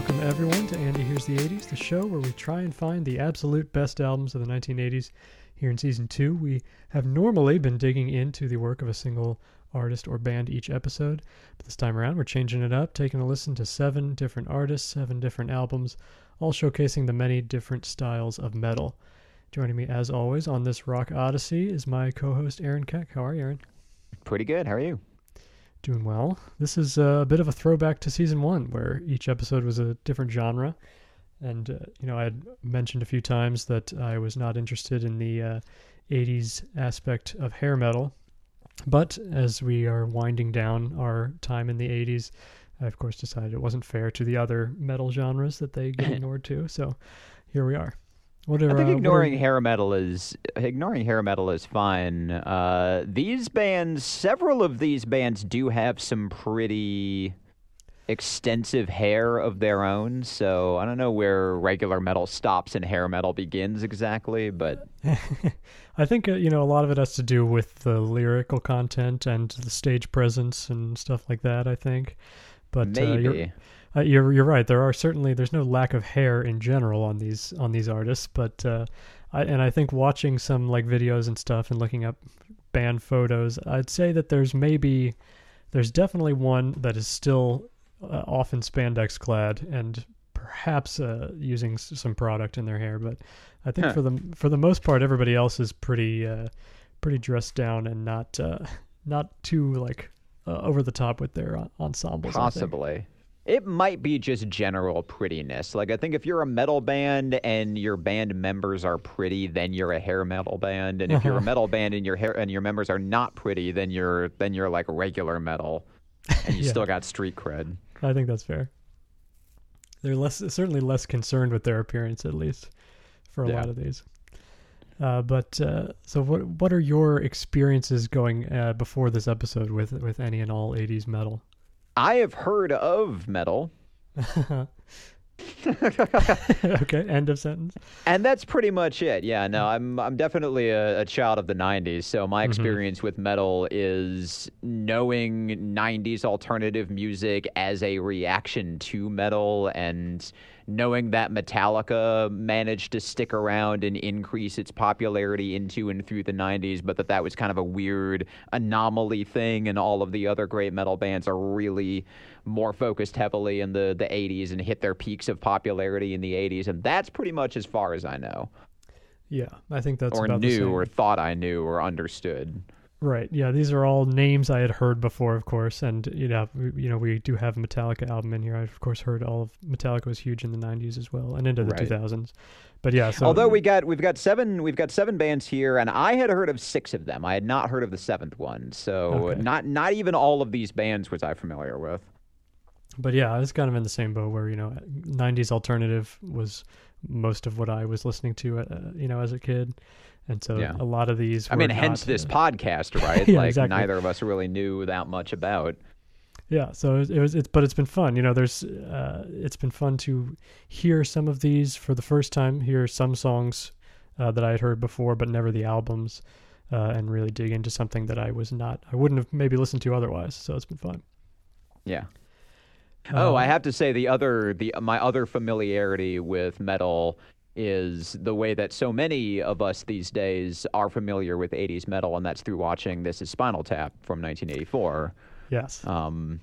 Welcome, everyone, to Andy Here's the 80s, the show where we try and find the absolute best albums of the 1980s. Here in season two, we have normally been digging into the work of a single artist or band each episode, but this time around, we're changing it up, taking a listen to seven different artists, seven different albums, all showcasing the many different styles of metal. Joining me, as always, on this rock odyssey is my co host, Aaron Keck. How are you, Aaron? Pretty good. How are you? Doing well. This is a bit of a throwback to season one, where each episode was a different genre. And, uh, you know, I had mentioned a few times that I was not interested in the uh, 80s aspect of hair metal. But as we are winding down our time in the 80s, I, of course, decided it wasn't fair to the other metal genres that they get ignored to. So here we are. What are, I think uh, ignoring are... hair metal is ignoring hair metal is fine. Uh, these bands, several of these bands, do have some pretty extensive hair of their own. So I don't know where regular metal stops and hair metal begins exactly, but I think uh, you know a lot of it has to do with the lyrical content and the stage presence and stuff like that. I think, but maybe. Uh, uh, you're you're right. There are certainly there's no lack of hair in general on these on these artists, but uh, I and I think watching some like videos and stuff and looking up band photos, I'd say that there's maybe there's definitely one that is still uh, often spandex clad and perhaps uh, using s- some product in their hair, but I think huh. for the for the most part, everybody else is pretty uh, pretty dressed down and not uh, not too like over the top with their ensembles. Possibly. It might be just general prettiness. Like I think if you're a metal band and your band members are pretty, then you're a hair metal band. And if you're a metal band and your hair and your members are not pretty, then you're then you're like regular metal, and you yeah. still got street cred. I think that's fair. They're less certainly less concerned with their appearance, at least for a yeah. lot of these. Uh, but uh, so, what what are your experiences going uh, before this episode with with any and all '80s metal? I have heard of metal. okay, end of sentence. And that's pretty much it. Yeah, no, I'm I'm definitely a, a child of the '90s, so my mm-hmm. experience mm-hmm. with metal is knowing '90s alternative music as a reaction to metal and knowing that Metallica managed to stick around and increase its popularity into and through the 90s, but that that was kind of a weird anomaly thing, and all of the other great metal bands are really more focused heavily in the, the 80s and hit their peaks of popularity in the 80s, and that's pretty much as far as I know. Yeah, I think that's or knew or thought I knew or understood. Right. Yeah. These are all names I had heard before, of course, and you know, we, you know, we do have a Metallica album in here. I of course heard all of Metallica was huge in the '90s as well, and into the right. 2000s. But yeah. So, Although we got we've got seven we've got seven bands here, and I had heard of six of them. I had not heard of the seventh one. So okay. not not even all of these bands was I familiar with. But yeah, I was kind of in the same boat where you know, '90s alternative was most of what I was listening to, uh, you know, as a kid and so yeah. a lot of these. I mean, hence this podcast, right? yeah, like exactly. neither of us really knew that much about. Yeah, so it was, it's, but it's been fun. You know, there's, uh, it's been fun to hear some of these for the first time. Hear some songs uh, that I had heard before, but never the albums, uh, and really dig into something that I was not, I wouldn't have maybe listened to otherwise. So it's been fun. Yeah. Oh, I um, have to say the other, the my other familiarity with metal is the way that so many of us these days are familiar with 80s metal, and that's through watching This is Spinal Tap from 1984. Yes. Um,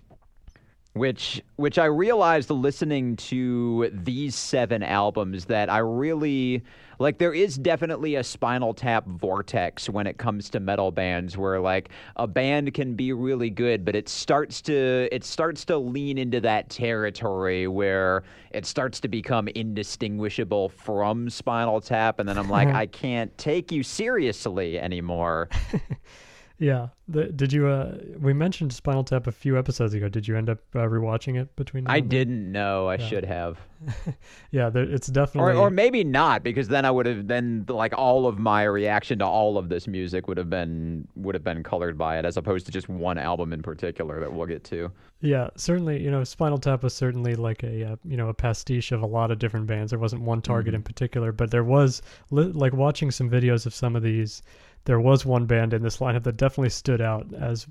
which which I realized listening to these seven albums that I really like there is definitely a spinal tap vortex when it comes to metal bands where like a band can be really good but it starts to it starts to lean into that territory where it starts to become indistinguishable from spinal tap and then I'm like uh-huh. I can't take you seriously anymore. Yeah. The, did you? Uh, we mentioned Spinal Tap a few episodes ago. Did you end up uh, rewatching it between? I didn't know. I yeah. should have. yeah, there, it's definitely. Or, or maybe not, because then I would have then like all of my reaction to all of this music would have been would have been colored by it, as opposed to just one album in particular that we'll get to. Yeah, certainly. You know, Spinal Tap was certainly like a uh, you know a pastiche of a lot of different bands. There wasn't one target mm-hmm. in particular, but there was like watching some videos of some of these there was one band in this lineup that definitely stood out as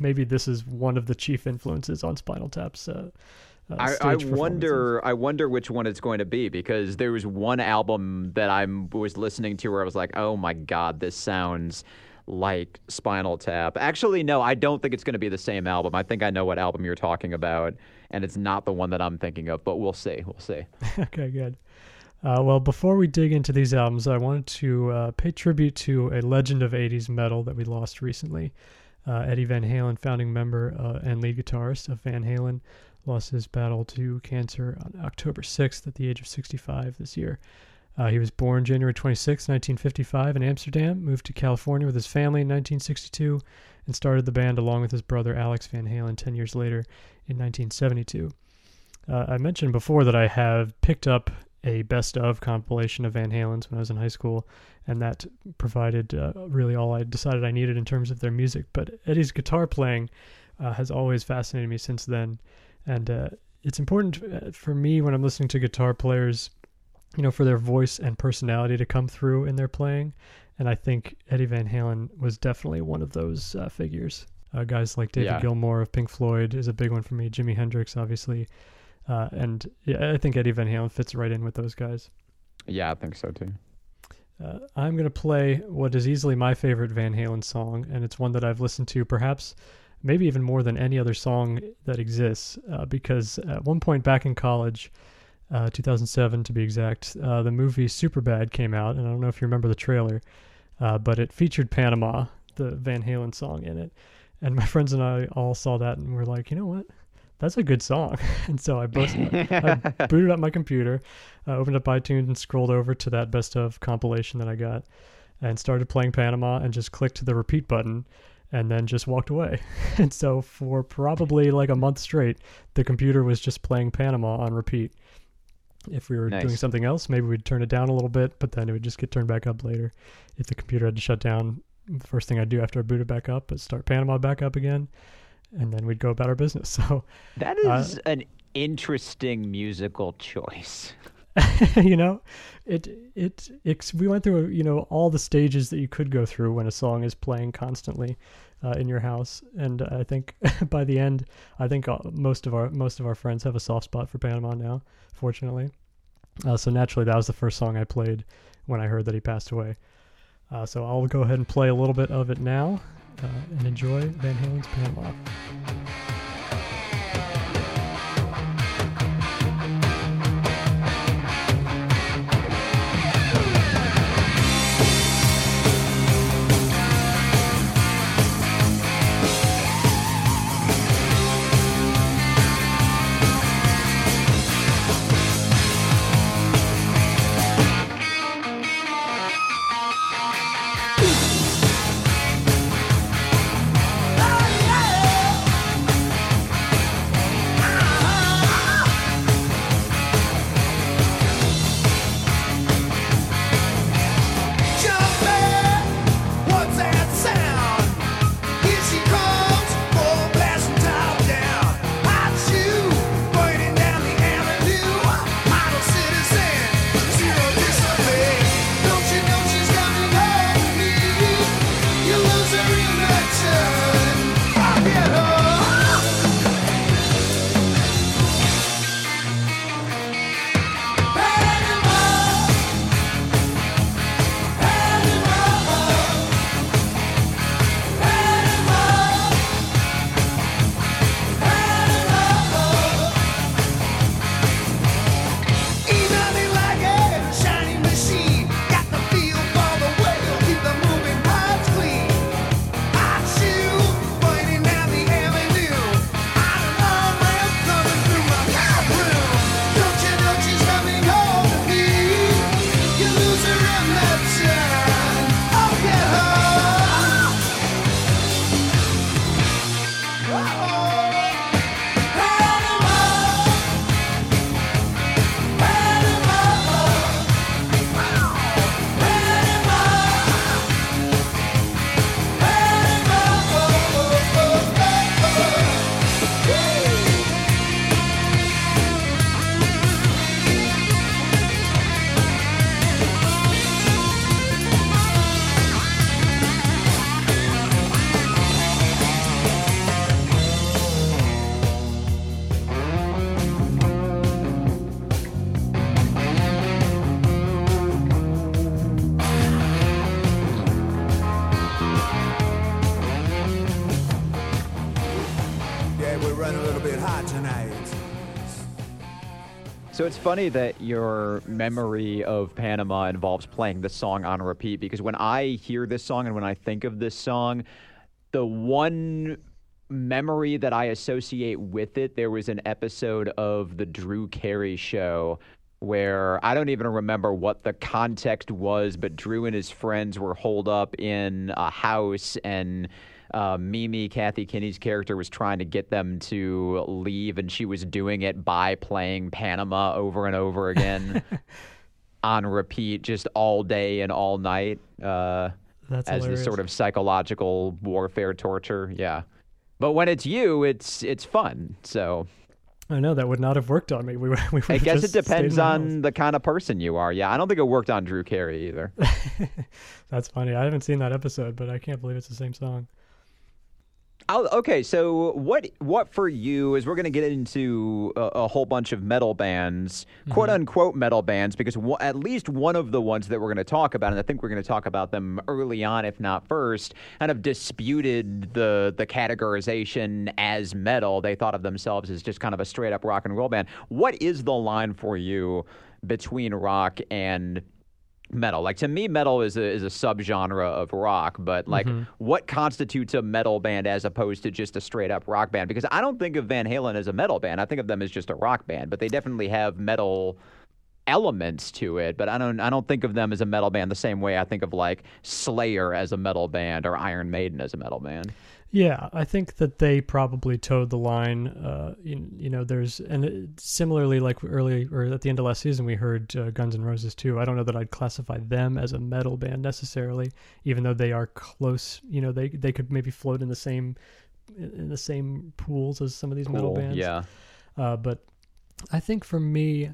maybe this is one of the chief influences on Spinal Tap's uh, Uh, I, I wonder. I wonder which one it's going to be because there was one album that I was listening to where I was like, "Oh my god, this sounds like Spinal Tap." Actually, no, I don't think it's going to be the same album. I think I know what album you're talking about, and it's not the one that I'm thinking of. But we'll see. We'll see. okay, good. Uh, well, before we dig into these albums, I wanted to uh, pay tribute to a legend of 80s metal that we lost recently. Uh, Eddie Van Halen, founding member uh, and lead guitarist of Van Halen, lost his battle to cancer on October 6th at the age of 65 this year. Uh, he was born January 26, 1955, in Amsterdam, moved to California with his family in 1962, and started the band along with his brother Alex Van Halen 10 years later in 1972. Uh, I mentioned before that I have picked up a best of compilation of Van Halen's when I was in high school, and that provided uh, really all I decided I needed in terms of their music. But Eddie's guitar playing uh, has always fascinated me since then, and uh, it's important uh, for me when I'm listening to guitar players, you know, for their voice and personality to come through in their playing. And I think Eddie Van Halen was definitely one of those uh, figures. Uh, guys like David yeah. Gilmour of Pink Floyd is a big one for me. Jimi Hendrix, obviously. Uh, and yeah, I think Eddie Van Halen fits right in with those guys. Yeah, I think so too. Uh, I'm going to play what is easily my favorite Van Halen song, and it's one that I've listened to perhaps maybe even more than any other song that exists, uh, because at one point back in college, uh, 2007 to be exact, uh, the movie Superbad came out, and I don't know if you remember the trailer, uh, but it featured Panama, the Van Halen song in it. And my friends and I all saw that and we're like, you know what? That's a good song. and so I, I booted up my computer, uh, opened up iTunes, and scrolled over to that best of compilation that I got, and started playing Panama, and just clicked the repeat button, and then just walked away. and so for probably like a month straight, the computer was just playing Panama on repeat. If we were nice. doing something else, maybe we'd turn it down a little bit, but then it would just get turned back up later. If the computer had to shut down, the first thing I'd do after I boot it back up is start Panama back up again and then we'd go about our business. So that is uh, an interesting musical choice. you know, it, it it we went through you know all the stages that you could go through when a song is playing constantly uh, in your house, and I think by the end, I think uh, most of our most of our friends have a soft spot for Panama now. Fortunately, uh, so naturally that was the first song I played when I heard that he passed away. Uh, so I'll go ahead and play a little bit of it now uh, and enjoy Van Halen's Panama. So it's funny that your memory of Panama involves playing this song on repeat because when I hear this song and when I think of this song, the one memory that I associate with it, there was an episode of the Drew Carey show where I don't even remember what the context was, but Drew and his friends were holed up in a house and uh, Mimi, Kathy Kinney's character, was trying to get them to leave, and she was doing it by playing Panama over and over again on repeat, just all day and all night. Uh, That's as hilarious. this sort of psychological warfare torture. Yeah. But when it's you, it's it's fun. So I know that would not have worked on me. We, we would I guess it just stayed in depends the on the kind of person you are. Yeah, I don't think it worked on Drew Carey either. That's funny. I haven't seen that episode, but I can't believe it's the same song. I'll, okay, so what what for you is we're going to get into a, a whole bunch of metal bands, mm-hmm. quote unquote metal bands, because w- at least one of the ones that we're going to talk about, and I think we're going to talk about them early on, if not first, kind of disputed the the categorization as metal. They thought of themselves as just kind of a straight up rock and roll band. What is the line for you between rock and metal. Like to me, metal is a is a subgenre of rock, but like mm-hmm. what constitutes a metal band as opposed to just a straight up rock band? Because I don't think of Van Halen as a metal band. I think of them as just a rock band, but they definitely have metal elements to it. But I don't I don't think of them as a metal band the same way I think of like Slayer as a metal band or Iron Maiden as a metal band. Yeah, I think that they probably towed the line. Uh, you, you know, there's and similarly, like early or at the end of last season, we heard uh, Guns N' Roses too. I don't know that I'd classify them as a metal band necessarily, even though they are close. You know, they they could maybe float in the same in the same pools as some of these metal bands. Yeah. Uh, but I think for me,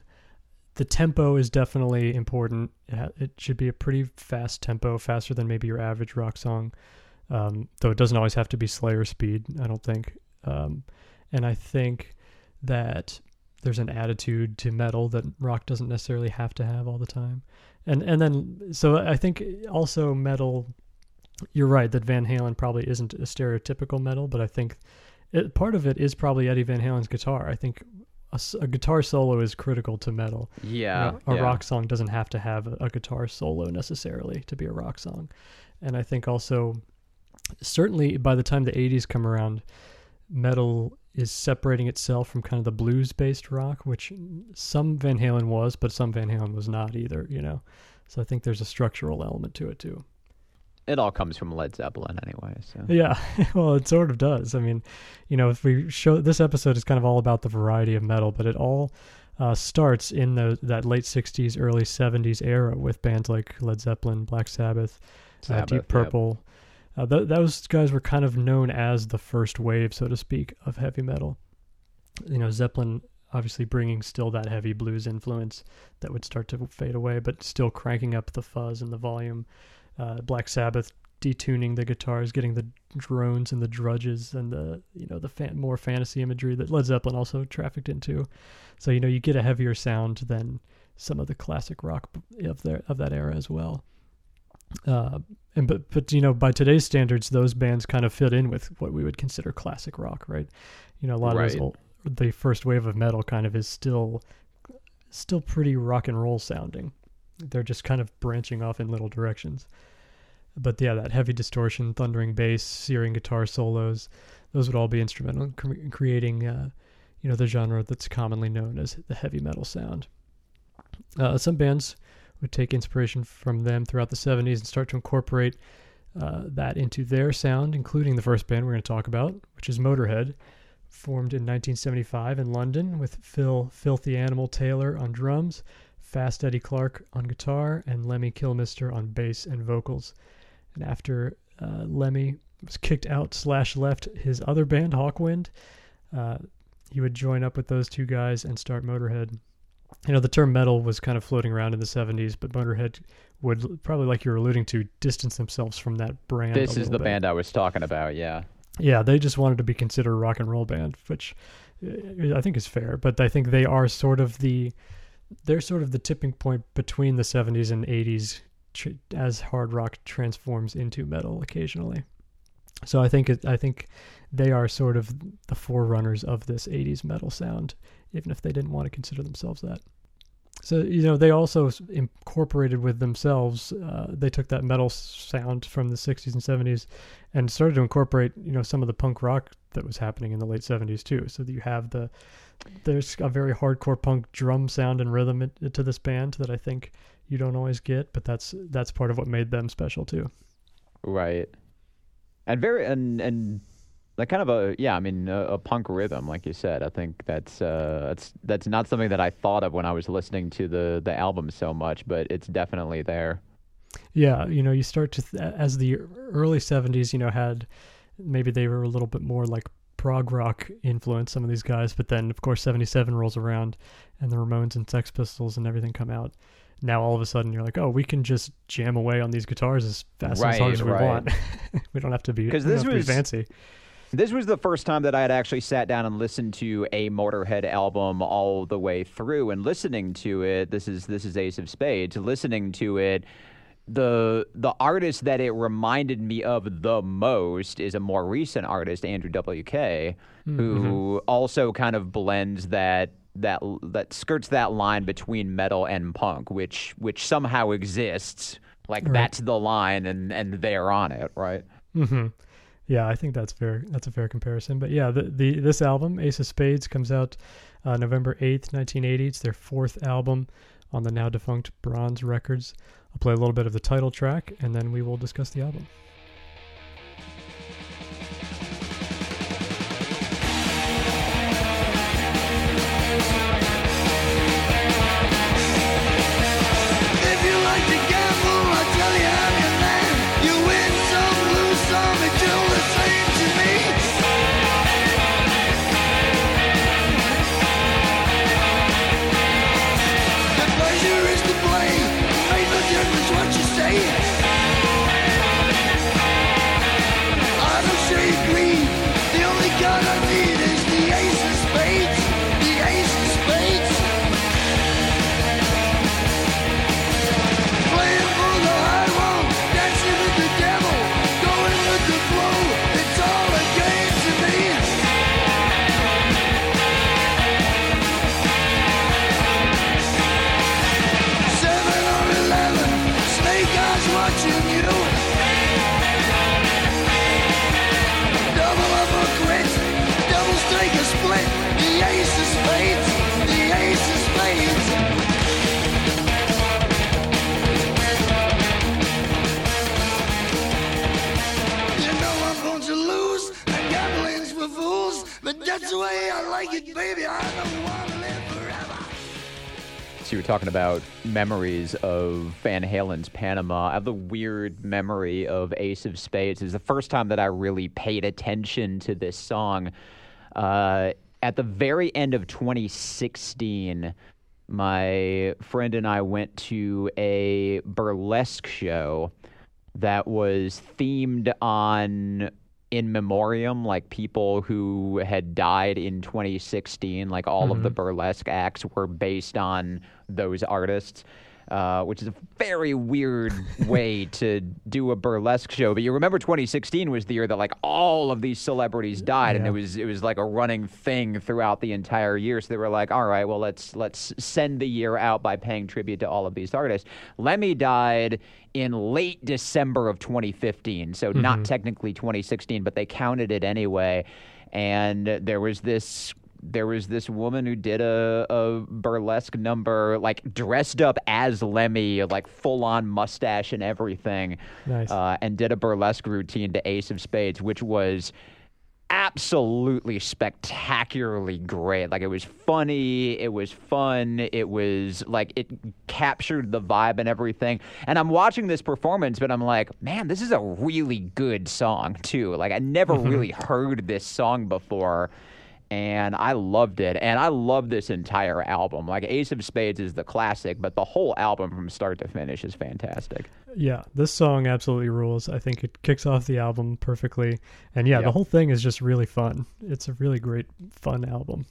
the tempo is definitely important. It, it should be a pretty fast tempo, faster than maybe your average rock song. Um, though it doesn't always have to be Slayer speed, I don't think. Um, and I think that there's an attitude to metal that rock doesn't necessarily have to have all the time. And and then so I think also metal. You're right that Van Halen probably isn't a stereotypical metal, but I think it, part of it is probably Eddie Van Halen's guitar. I think a guitar solo is critical to metal. You Yeah. know, a yeah. rock song doesn't have to have a, a guitar solo necessarily to be a rock song. And I think also, certainly by the time the 80s come around, metal is separating itself from kind of the blues based rock, which some Van Halen was, but some Van Halen was not either, you know. So I think there's a structural element to it too. It all comes from Led Zeppelin anyway. So Yeah, well, it sort of does. I mean, you know, if we show this episode is kind of all about the variety of metal, but it all uh, starts in the that late '60s, early '70s era with bands like Led Zeppelin, Black Sabbath, uh, Sabbath, Deep yep. Purple. Uh, th- those guys were kind of known as the first wave, so to speak, of heavy metal. You know, Zeppelin obviously bringing still that heavy blues influence that would start to fade away, but still cranking up the fuzz and the volume. Uh, Black Sabbath detuning the guitars, getting the drones and the drudges and the you know the fan- more fantasy imagery that Led Zeppelin also trafficked into. So you know you get a heavier sound than some of the classic rock of their of that era as well. Uh, and but but you know by today's standards, those bands kind of fit in with what we would consider classic rock, right? You know a lot of Right. those old, the first wave of metal kind of is still still pretty rock and roll sounding. They're just kind of branching off in little directions. But yeah, that heavy distortion, thundering bass, searing guitar solos, those would all be instrumental in cre- creating, uh, you know, the genre that's commonly known as the heavy metal sound. Uh, some bands would take inspiration from them throughout the 70s and start to incorporate uh, that into their sound, including the first band we're going to talk about, which is Motorhead, formed in 1975 in London with Phil Filthy Animal Taylor on drums, Fast Eddie Clark on guitar, and Lemmy Kilmister on bass and vocals. And after uh, Lemmy was kicked out slash left his other band, Hawkwind, uh, he would join up with those two guys and start Motorhead. You know, the term metal was kind of floating around in the 70s, but Motorhead would probably, like you were alluding to, distance themselves from that brand. this is the bit. band I was talking about. Yeah. Yeah, they just wanted to be considered a rock and roll band, which uh, I think is fair. But I think they are sort of the they're sort of the tipping point between the 70s and 80s tr- as hard rock transforms into metal occasionally. So I think it, I think they are sort of the forerunners of this 80s metal sound, even if they didn't want to consider themselves that. So you know they also incorporated with themselves. Uh, they took that metal sound from the '60s and '70s, and started to incorporate you know some of the punk rock that was happening in the late '70s too. So that you have the there's a very hardcore punk drum sound and rhythm to this band that I think you don't always get, but that's that's part of what made them special too. Right, and very and and like kind of a yeah i mean a, a, punk rhythm like you said i think that's uh that's that's not something that i thought of when i was listening to the the album so much but it's definitely there yeah you know you start to th- as the early 70s you know had maybe they were a little bit more like prog rock influence some of these guys but then of course 77 rolls around and the ramones and sex pistols and everything come out now all of a sudden you're like, oh, we can just jam away on these guitars as fast right, as hard as we right. want. we don't have to be because this was fancy. This was the first time that I had actually sat down and listened to a Motorhead album all the way through. And listening to it, this is this is Ace of Spades. Listening to it, the the artist that it reminded me of the most is a more recent artist, Andrew WK, mm-hmm. who also kind of blends that that that skirts that line between metal and punk, which which somehow exists. Like right. that's the line, and and they're on it, right? Mm-hmm. Yeah, I think that's fair. That's a fair comparison. But yeah, the, the this album, Ace of Spades, comes out uh, November eighth, nineteen eighty. It's their fourth album on the now defunct Bronze Records. I'll play a little bit of the title track, and then we will discuss the album. That's the way I like it, baby. I don't want to live forever. So you were talking about memories of Van Halen's Panama. I have the weird memory of Ace of Spades. It was the first time that I really paid attention to this song. Uh, at the very end of 2016, my friend and I went to a burlesque show that was themed on in memoriam, like people who had died in 2016, like all mm-hmm. of the mm-hmm. burlesque acts were based on those artists. Uh, which is a very weird way to do a burlesque show. But you remember 2016 was the year that like all of these celebrities died, yeah. and it was it was like a running thing throughout the entire year. So they were like, all right, well let's let's send the year out by paying tribute to all of these artists. Lemmy died in late December of 2015, so mm-hmm. not technically 2016, but they counted it anyway. And there was this there was this woman who did a, a burlesque number, like dressed up as Lemmy, like full on mustache and everything, nice. uh, and did a burlesque routine to Ace of Spades, which was absolutely spectacularly great. Like it was funny, it was fun, it was like it captured the vibe and everything. And I'm watching this performance, but I'm like, man, this is a really good song too. Like I never mm-hmm. really heard this song before and I loved it. And I love this entire album. Like Ace of Spades is the classic, but the whole album from start to finish is fantastic. Yeah, this song absolutely rules. I think it kicks off the album perfectly. And yeah, yep. the whole thing is just really fun. It's a really great, fun album.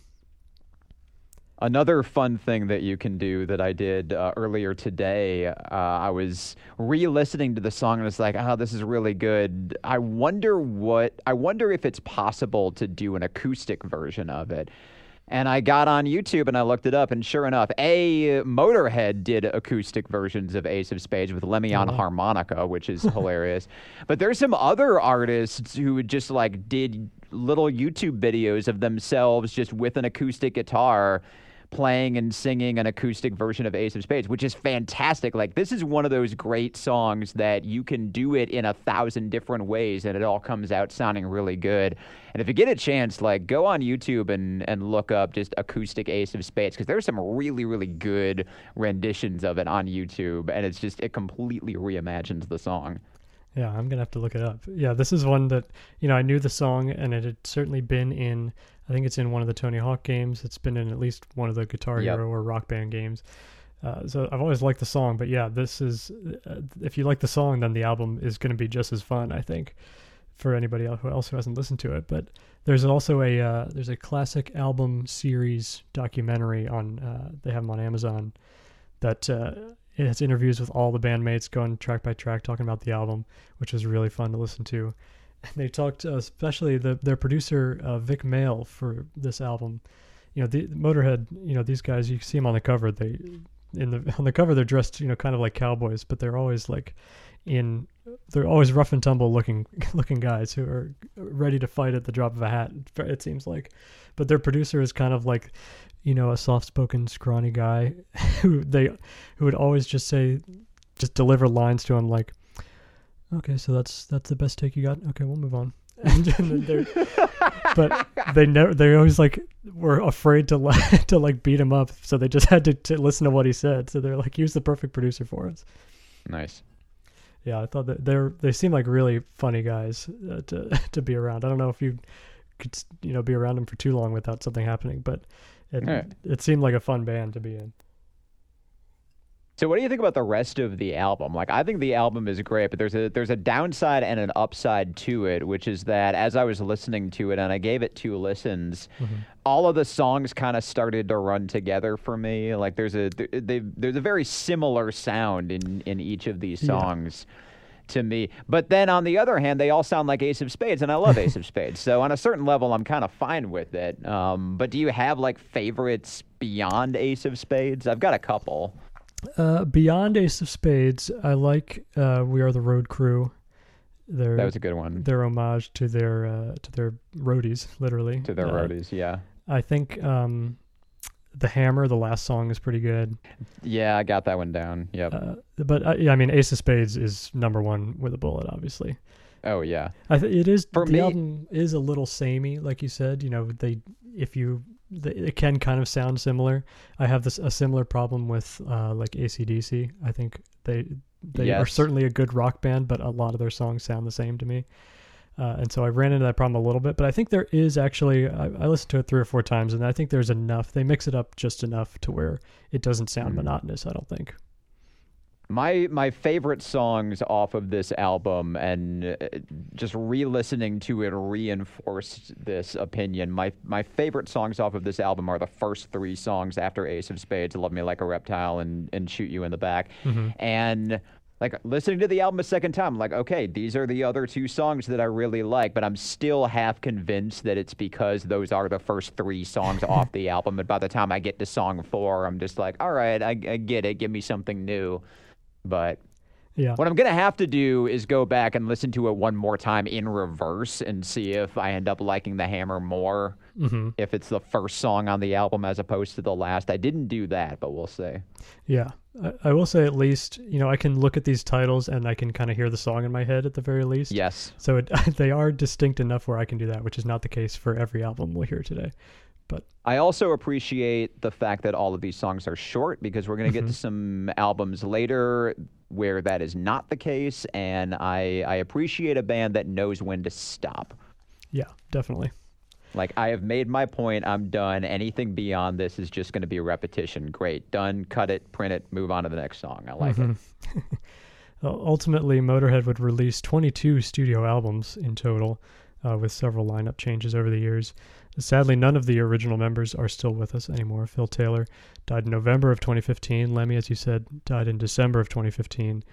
Another fun thing that you can do that I did uh, earlier today, uh, I was re-listening to the song and it's like, oh, this is really good. I wonder what, I wonder if it's possible to do an acoustic version of it. And I got on YouTube and I looked it up, and sure enough, a Motorhead did acoustic versions of Ace of Spades with Lemmy on Oh, harmonica, which is hilarious. But there's some other artists who just like did little YouTube videos of themselves just with an acoustic guitar playing and singing an acoustic version of Ace of Spades, which is fantastic. Like this is one of those great songs that you can do it in a thousand different ways and it all comes out sounding really good. And if you get a chance, like go on YouTube and and look up just acoustic Ace of Spades because there's some really really good renditions of it on YouTube and it's just it completely reimagines the song. Yeah, I'm gonna have to look it up. Yeah, this is one that you know I knew the song, and it had certainly been in. I think it's in one of the Tony Hawk games. It's been in at least one of the Guitar Yep. Hero or Rock Band games. Uh, so I've always liked the song, but yeah, this is. Uh, if you like the song, then the album is going to be just as fun. I think for anybody else who else who hasn't listened to it. But there's also a uh, there's a classic album series documentary on. Uh, they have them on Amazon. That uh, it has interviews with all the bandmates going track by track talking about the album, which is really fun to listen to. And they talked, uh, especially the their producer uh, Vic Mail for this album. You know, the Motorhead. You know, these guys. You see them on the cover. They in the on the cover they're dressed, you know, kind of like cowboys, but they're always like in. They're always rough and tumble looking looking guys who are ready to fight at the drop of a hat. It seems like, but their producer is kind of like, you know, a soft-spoken, scrawny guy who they who would always just say, just deliver lines to him like, "Okay, so that's that's the best take you got. Okay, we'll move on." But they never they always like were afraid to like to like beat him up, so they just had to, to listen to what he said. So they're like, "He was the perfect producer for us." Nice. Yeah, I thought that they're they seem like really funny guys uh, to to be around. I don't know if you could you know be around them for too long without something happening, but it right. it seemed like a fun band to be in. So what do you think about the rest of the album? Like I think the album is great, but there's a there's a downside and an upside to it, which is that as I was listening to it and I gave it two listens, Mm-hmm. all of the songs kind of started to run together for me. Like there's a they, there's a very similar sound in in each of these Yeah. songs. To me, but then on the other hand, they all sound like Ace of Spades, and I love Ace of Spades. So on a certain level, I'm kind of fine with it. Um, but do you have like favorites beyond Ace of Spades? I've got a couple. Uh, beyond Ace of Spades, I like uh, "We Are the Road Crew." Their That was a good one. their homage to their uh, to their roadies, literally. To their Uh, roadies, yeah. I think um, the Hammer, the last song, is pretty good. Yeah, I got that one down. Yep. Uh, but uh, yeah, I mean, Ace of Spades is number one with a bullet, obviously. oh yeah. I th- it is For the me- album is a little samey, like you said. You know, they if you it can kind of sound similar. I have this a similar problem with uh, like ACDC. I think they they are certainly a good rock band, but a lot of their songs sound the same to me. Uh, and so I ran into that problem a little bit, but I think there is actually I, I listened to it three or four times, and I think there's enough. They mix it up just enough to where it doesn't sound Mhm. monotonous. I don't think. My my favorite songs off of this album, and uh, just re-listening to it reinforced this opinion. My my favorite songs off of this album are the first three songs after Ace of Spades, "Love Me Like a Reptile" and and "Shoot You in the Back," Mhm. and. Like listening to the album a second time, I'm like, okay, these are the other two songs that I really like, but I'm still half convinced that it's because those are the first three songs off the album. And by the time I get to song four, I'm just like, all right, I, I get it. Give me something new. But Yeah. what I'm gonna have to do is go back and listen to it one more time in reverse and see if I end up liking the Hammer more. hmm If it's the first song on the album as opposed to the last, I didn't do that, but we'll see. Yeah, I, I will say at least you know I can look at these titles and I can kind of hear the song in my head at the very least. Yes, So it, they are distinct enough where I can do that, which is not the case for every album we'll hear today. But I also appreciate the fact that all of these songs are short because we're gonna get to some albums later where that is not the case, and I I appreciate a band that knows when to stop. yeah, definitely. Like I have made my point. I'm done. Anything beyond this is just going to be a repetition. Great, done. Cut it, print it, move on to the next song. I like it. Uh, Ultimately, Motorhead would release 22 studio albums in total, uh, with several lineup changes over the years. Sadly, none of the original members are still with us anymore. Phil Taylor died in November of 2015. Lemmy, as you said, died in December of 2015.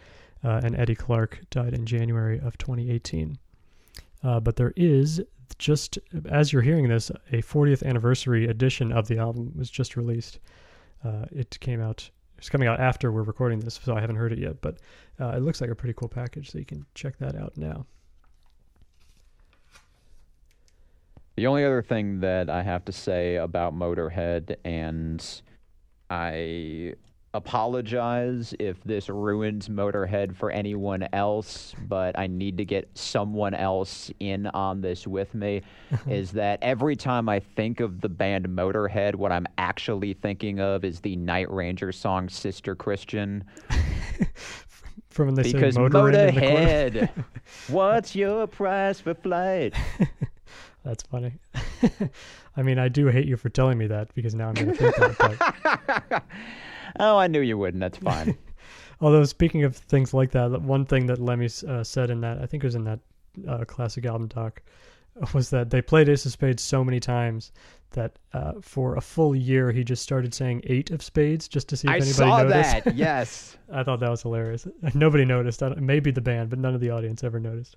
Uh, and Eddie Clark died in January of 2018. Uh, but there is just as you're hearing this, a 40th anniversary edition of the album was just released. Uh, it came out. It's coming out after we're recording this, so I haven't heard it yet. But uh, it looks like a pretty cool package, so you can check that out now. The only other thing that I have to say about Motorhead, and I apologize if this ruins Motorhead for anyone else, but I need to get someone else in on this with me. is that every time I think of the band Motorhead, what I'm actually thinking of is the Night Ranger song Sister Christian. From when they because say motor Motorhead, what's your price for flight? That's funny. I mean, I do hate you for telling me that because now I'm going to think that. But... oh, I knew you wouldn't. That's fine. Although speaking of things like that, one thing that Lemmy uh, said in that, I think it was in that uh, classic album talk, was that they played Ace of Spades so many times that uh, for a full year he just started saying eight of spades just to see if I anybody saw noticed. that. Yes. I thought that was hilarious. Nobody noticed. maybe the band, but none of the audience ever noticed.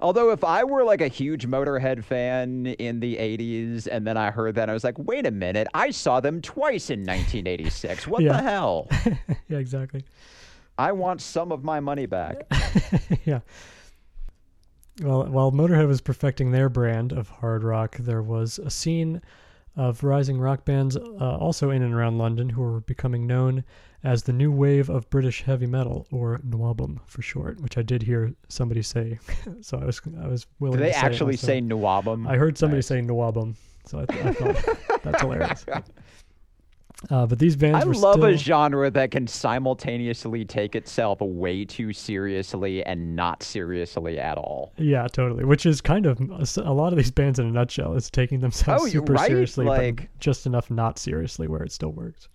Although, if I were like a huge Motorhead fan in the 80s and then I heard that, I was like, wait a minute, I saw them twice in 1986. What Yeah. the hell? yeah, exactly. I want some of my money back. yeah. Well, while Motorhead was perfecting their brand of hard rock, there was a scene of rising rock bands uh, also in and around London who were becoming known as the new wave of British heavy metal, or Nwabum for short, which I did hear somebody say. so I was I was willing. Do they to say actually say Nwabum? I heard somebody Nice. say Nwabum, so I, th- I thought that's hilarious. Uh, but these bands I love still, a genre that can simultaneously take itself way too seriously and not seriously at all. Yeah, totally. Which is kind of a lot of these bands in a nutshell is taking themselves Oh, super right, seriously, like- but just enough not seriously where it still works.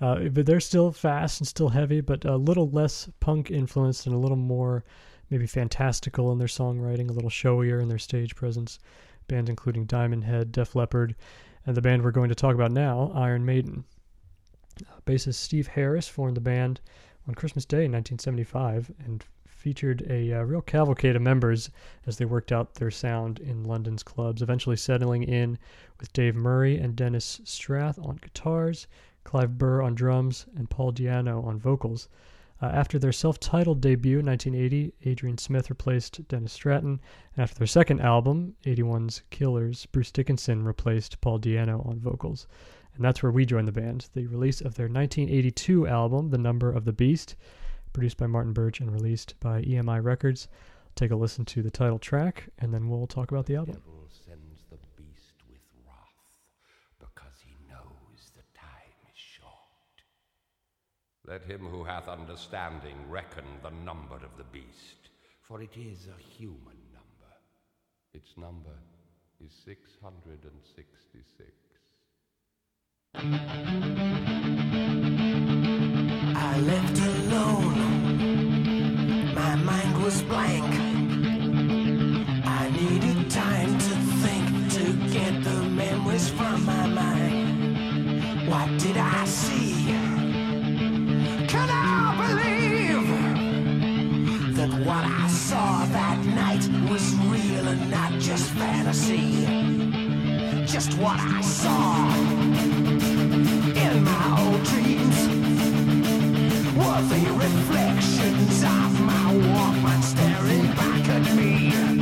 Uh, but they're still fast and still heavy, but a little less punk influenced and a little more maybe fantastical in their songwriting, a little showier in their stage presence. Bands including Diamond Head, Def Leppard, and the band we're going to talk about now, Iron Maiden. Uh, bassist Steve Harris formed the band on Christmas Day in 1975 and featured a uh, real cavalcade of members as they worked out their sound in London's clubs, eventually settling in with Dave Murray and Dennis Strath on guitars, Clive Burr on drums, and Paul Diano on vocals. Uh, after their self titled debut in 1980, Adrian Smith replaced Dennis Stratton, and after their second album, 81's Killers, Bruce Dickinson replaced Paul Diano on vocals. And that's where we joined the band. The release of their 1982 album, The Number of the Beast, produced by Martin Birch and released by EMI Records. Take a listen to the title track, and then we'll talk about the album. devil sends the beast with wrath because he knows the time is short. Let him who hath understanding reckon the number of the beast, for it is a human number. Its number is 666. I left alone. My mind was blank. Fantasy? Just what I saw in my old dreams were the reflections of my Walkman staring back at me.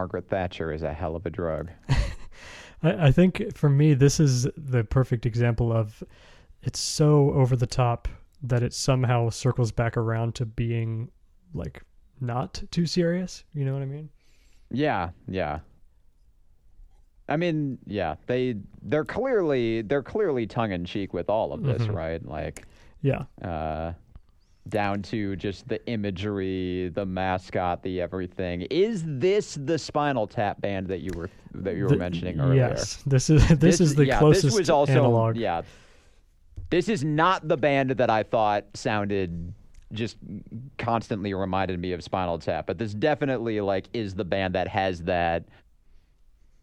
Margaret Thatcher is a hell of a drug. I, I think for me, this is the perfect example of it's so over the top that it somehow circles back around to being like not too serious. You know what I mean? Yeah, yeah. I mean, yeah, they they're clearly they're clearly tongue in cheek with all of this, Mhm. right? Like Yeah. uh down to just the imagery, the mascot, the everything. Is this the Spinal Tap band that you were that you were The- mentioning earlier? Yes. This is this, is the yeah, closest this was also, analog. Yeah. This is not the band that I thought sounded just constantly reminded me of Spinal Tap, but this definitely like is the band that has that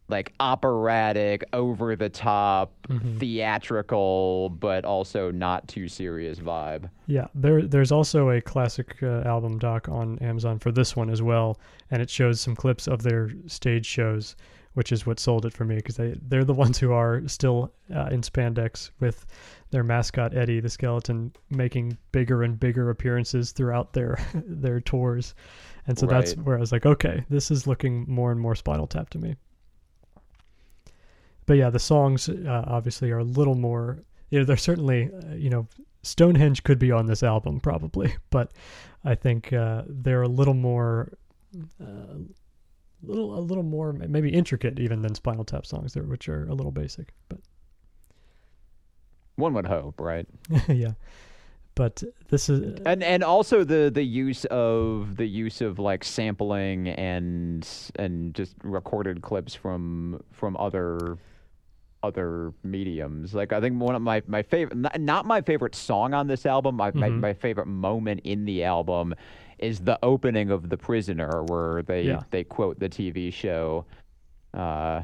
like operatic, over the top, Mm-hmm. theatrical, but also not too serious vibe. Yeah, there there's also a classic uh, album doc on Amazon for this one as well, and it shows some clips of their stage shows, which is what sold it for me because they they're the ones who are still uh, in spandex with their mascot Eddie the skeleton making bigger and bigger appearances throughout their their tours, and so that's where I was like, okay, this is looking more and more Spinal Tap to me. But yeah, the songs uh, obviously are a little more. You know, they're certainly uh, you know Stonehenge could be on this album probably, but I think uh, they're a little more, uh, little a little more maybe intricate even than Spinal Tap songs, there, which are a little basic. But One would hope, right? yeah, but this is and and also the the use of the use of like sampling and and just recorded clips from from other other mediums like i think one of my my favorite not, not my favorite song on this album my, my Mhm. my favorite moment in the album is the opening of the prisoner where they Yeah. they quote the tv show uh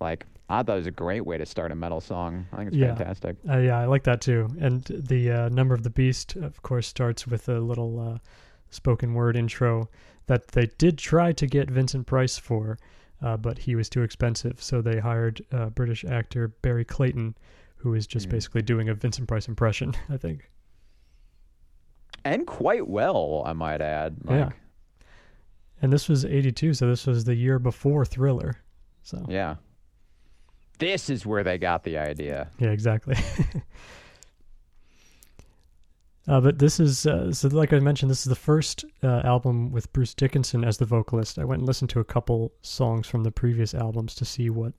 like i thought it was a great way to start a metal song i think it's Yeah. fantastic Uh, yeah, I like that too. And the uh, Number of the Beast, of course, starts with a little uh, spoken word intro that they did try to get Vincent Price for, uh, but he was too expensive. So they hired uh, British actor Barry Clayton, who is just Mm. basically doing a Vincent Price impression, I think. and quite well i might add like, Yeah. And this was 82, so this was the year before Thriller. So, yeah, Yeah. This is where they got the idea. Yeah, exactly. Uh, but this is uh, so, like I mentioned, this is the first uh, album with Bruce Dickinson as the vocalist. I went and listened to a couple songs from the previous albums to see what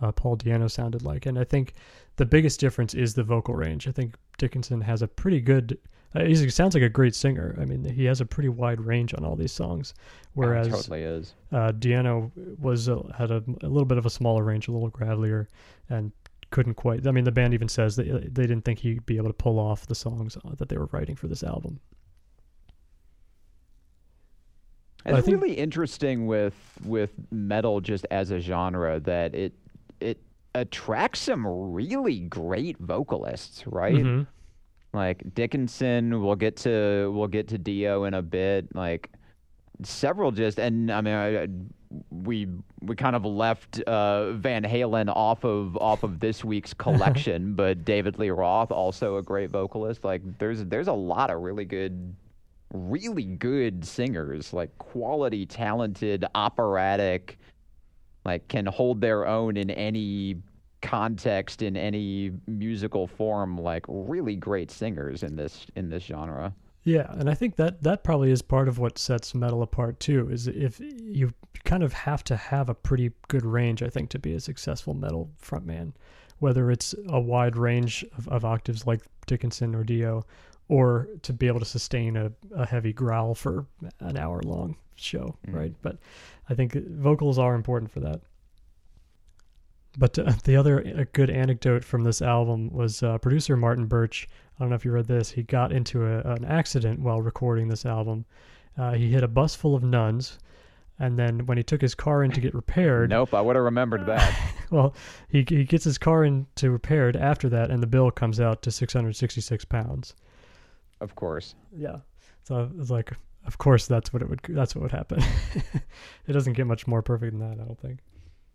uh, Paul Di'Anno sounded like, and I think the biggest difference is the vocal range. I think Dickinson has a pretty good. Uh, he's- he sounds like a great singer. I mean, he has a pretty wide range on all these songs, whereas it totally is. uh, Di'Anno was uh, had a, a little bit of a smaller range, a little gravelier, and couldn't quite. I mean, the band even says that uh, they didn't think he'd be able to pull off the songs uh, that they were writing for this album. It's think- really interesting with with metal just as a genre that it it attracts some really great vocalists, right? Mhm. Like Dickinson, we'll get to we'll get to Dio in a bit. Like several just and I mean I, we we kind of left uh, Van Halen off of off of this week's collection, but David Lee Roth also a great vocalist. Like there's there's a lot of really good really good singers, like quality talented operatic like can hold their own in any context in any musical form like really great singers in this in this genre. Yeah, and I think that that probably is part of what sets metal apart too. Is if you kind of have to have a pretty good range, I think, to be a successful metal frontman. Whether it's a wide range of, of octaves like Dickinson or Dio, or to be able to sustain a, a heavy growl for an hour long show, Mhm. right? But I think vocals are important for that. But uh, the other a good anecdote from this album was uh, producer Martin Birch. I don't know if you read this. He got into a, an accident while recording this album. Uh, he hit a bus full of nuns, and then when he took his car in to get repaired, Nope, I would have remembered that. well, he he gets his car in to repaired after that, and the bill comes out to six hundred sixty six pounds. of course. Yeah, so it's like, of course, that's what it would that's what would happen. it doesn't get much more perfect than that, I don't think.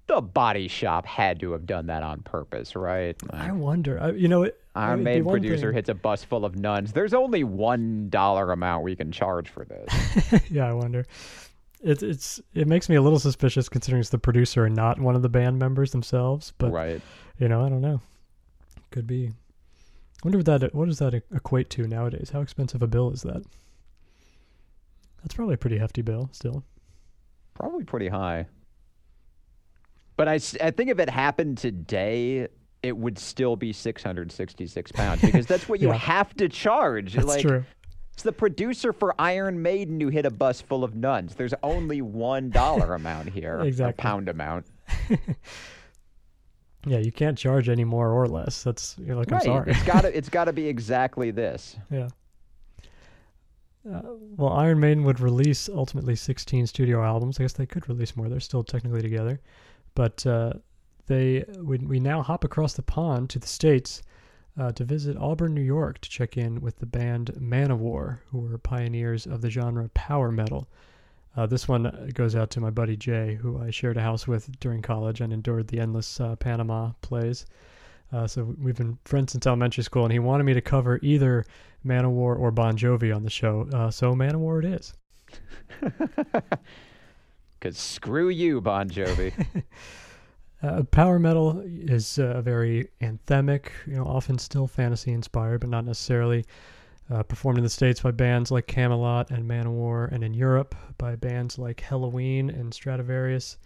The body shop had to have done that on purpose, right? I wonder. I, you know, it, I mean, the producer thing- hits a bus full of nuns. There's only one dollar amount we can charge for this. yeah, I wonder. It's it's it makes me a little suspicious considering it's the producer and not one of the band members themselves. But right. you know, I don't know. Could be. wonder what that what does that equate to nowadays? How expensive a bill is that? That's probably a pretty hefty bill still. Probably pretty high. But I, I think if it happened today, it would still be 666 pounds because that's what you Yeah. have to charge. That's like, true. It's the producer for Iron Maiden who hit a bus full of nuns. There's only one dollar amount here, Exactly. a pound amount. Yeah, you can't charge any more or less. That's you're like, I'm sorry. It's got to it's got to be exactly this. Yeah. Uh, well, Iron Maiden would release ultimately 16 studio albums. I guess they could release more. They're still technically together, but uh, they we, we now hop across the pond to the states uh, to visit Auburn, New York, to check in with the band Manowar, who were pioneers of the genre power metal. Uh, this one goes out to my buddy Jay, who I shared a house with during college and endured the endless uh, Panama plays. Uh, so we've been friends since elementary school, and he wanted me to cover either Manowar or Bon Jovi on the show. Uh, so Manowar it is. Cause screw you, Bon Jovi. Uh, power metal is uh, very anthemic, you know, often still fantasy inspired, but not necessarily. Uh, performed in the States by bands like Kamelot and Manowar, and in Europe by bands like Helloween and Stratovarius.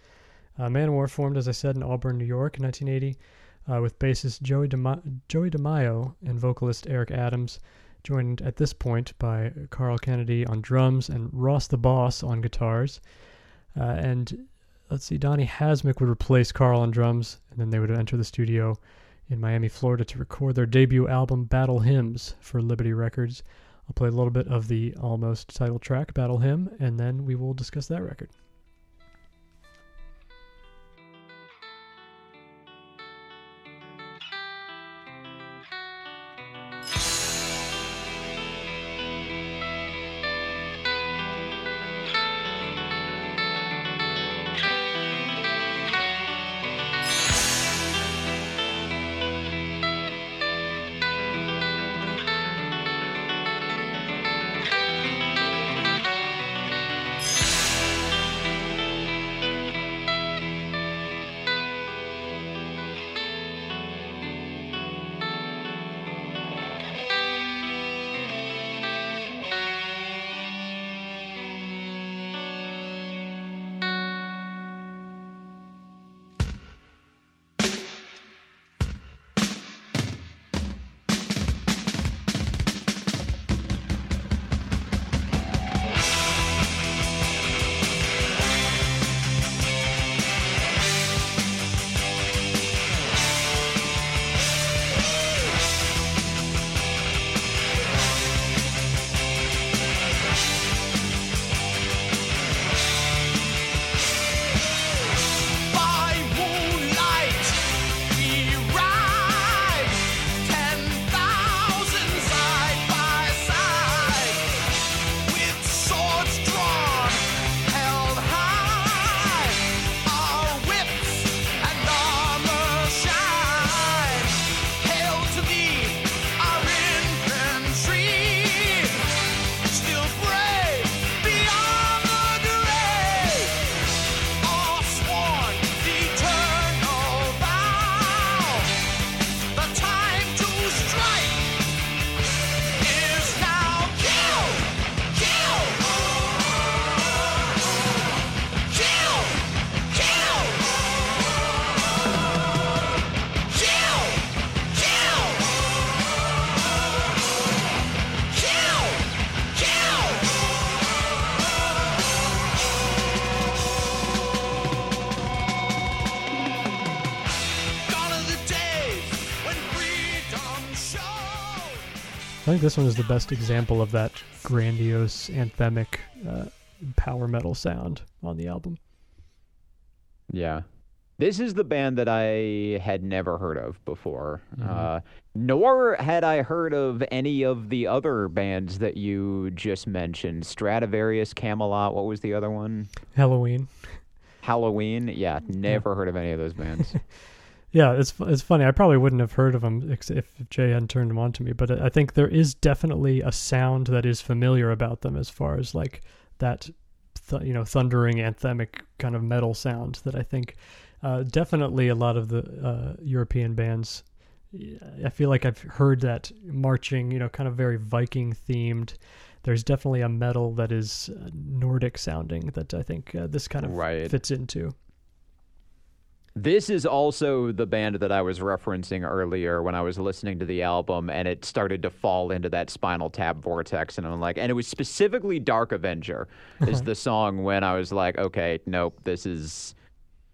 Uh, Manowar formed, as I said, in Auburn, New York in 1980, uh, with bassist Joey, DeMa- Joey DeMaio and vocalist Eric Adams, joined at this point by Carl Canedy on drums and Ross the Boss on guitars. Uh, and let's see, Donnie Hamzik would replace Carl on drums, and then they would enter the studio in Miami, Florida to record their debut album, Battle Hymns, for Liberty Records. I'll play a little bit of the almost title track, Battle Hymn, and then we will discuss that record. Think this one is the best example of that grandiose, anthemic uh, power metal sound on the album. Yeah. This is the band that I had never heard of before. Uh, nor had I heard of any of the other bands that you just mentioned Stratovarius, Kamelot. What was the other one? Helloween. Helloween. Yeah, never heard of any of those bands. Yeah, it's it's funny. I probably wouldn't have heard of them ex- if Jay hadn't turned them on to me. But I think there is definitely a sound that is familiar about them as far as like that th- you know thundering anthemic kind of metal sound that I think uh, definitely a lot of the uh, European bands. I feel like I've heard that marching, you know, kind of very Viking themed. There's definitely a metal that is uh, Nordic sounding that I think uh, this kind of Right. fits into. This is also the band that I was referencing earlier when I was listening to the album, and it started to fall into that Spinal Tap vortex. And I'm like, and it was specifically Dark Avenger is the song when I was like, okay, nope, this is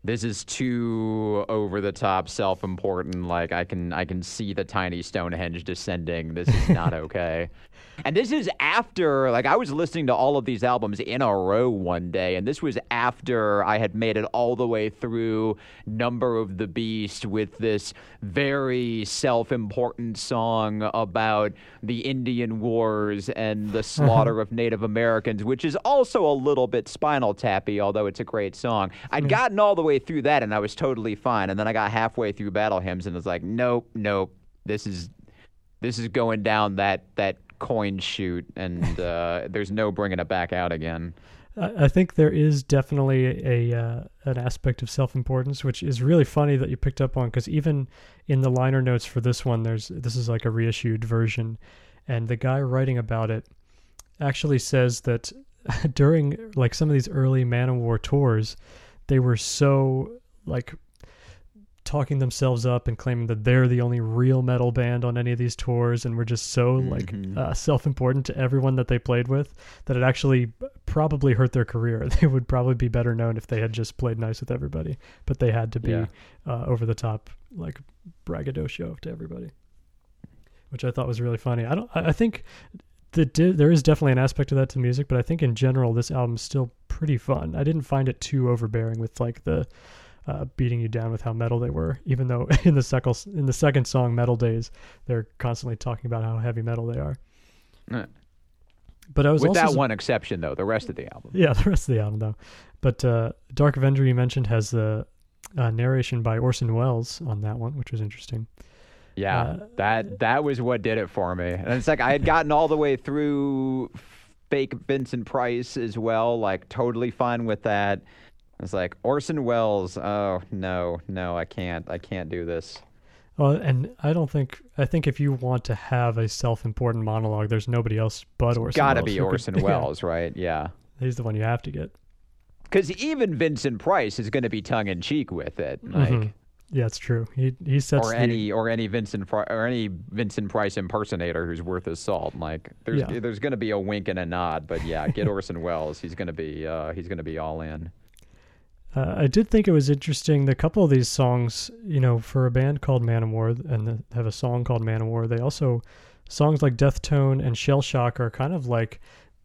this is too over the top, self important. Like I can I can see the tiny Stonehenge descending. This is not okay. And this is after, like, I was listening to all of these albums in a row one day, and this was after I had made it all the way through Number of the Beast with this very self important song about the Indian Wars and the uh-huh. slaughter of Native Americans, which is also a little bit spinal tappy, although it's a great song. I'd gotten all the way through that, and I was totally fine. And then I got halfway through Battle Hymns, and was like, nope, nope, this is this is going down that that coin shoot, and uh, there's no bringing it back out again. I I think there is definitely a uh, an aspect of self importance, which is really funny that you picked up on because even in the liner notes for this one, there's this is like a reissued version, and the guy writing about it actually says that during like some of these early Manowar tours, they were so like talking themselves up and claiming that they're the only real metal band on any of these tours and were just so like uh, self-important to everyone that they played with that it actually probably hurt their career. They would probably be better known if they had just played nice with everybody but they had to be Yeah. uh, over the top like braggadocio to everybody which i thought was really funny. I don't i think that di- there is definitely an aspect of that to music but i think in general this album's still pretty fun. I didn't find it too overbearing with like the uh, beating you down with how metal they were. Even though in the second in the second song, "Metal Days," they're constantly talking about how heavy metal they are. Eh. But I was With that su- one exception, though, the rest of the album. yeah, the rest of the album though. But uh, Dark Avenger you mentioned has the uh, narration by Orson Welles on that one, which was interesting. Yeah, Uh, that that was what did it for me. And it's like I had gotten all the way through fake Vincent Price as well, like totally fine with that. It's like Orson Welles. Oh no, no, I can't. I can't do this. Well, and I don't think I think if you want to have a self-important monologue, there's nobody else but Orson. Got to Welles be who could- Orson yeah, Welles, right? Yeah. he's the one you have to get. Because even Vincent Price is going to be tongue in cheek with it, like, Mhm. Yeah, it's true. He he sets or the, any or any Vincent Pri- or any Vincent Price impersonator who's worth his salt. Like, there's Yeah. there's going to be a wink and a nod, but yeah, get Orson Welles. He's going to be uh, he's going to be all in. Uh, I did think it was interesting. The couple of these songs, you know, for a band called Manowar and the, have a song called Manowar, they also songs like Death Tone and Shell Shock are kind of like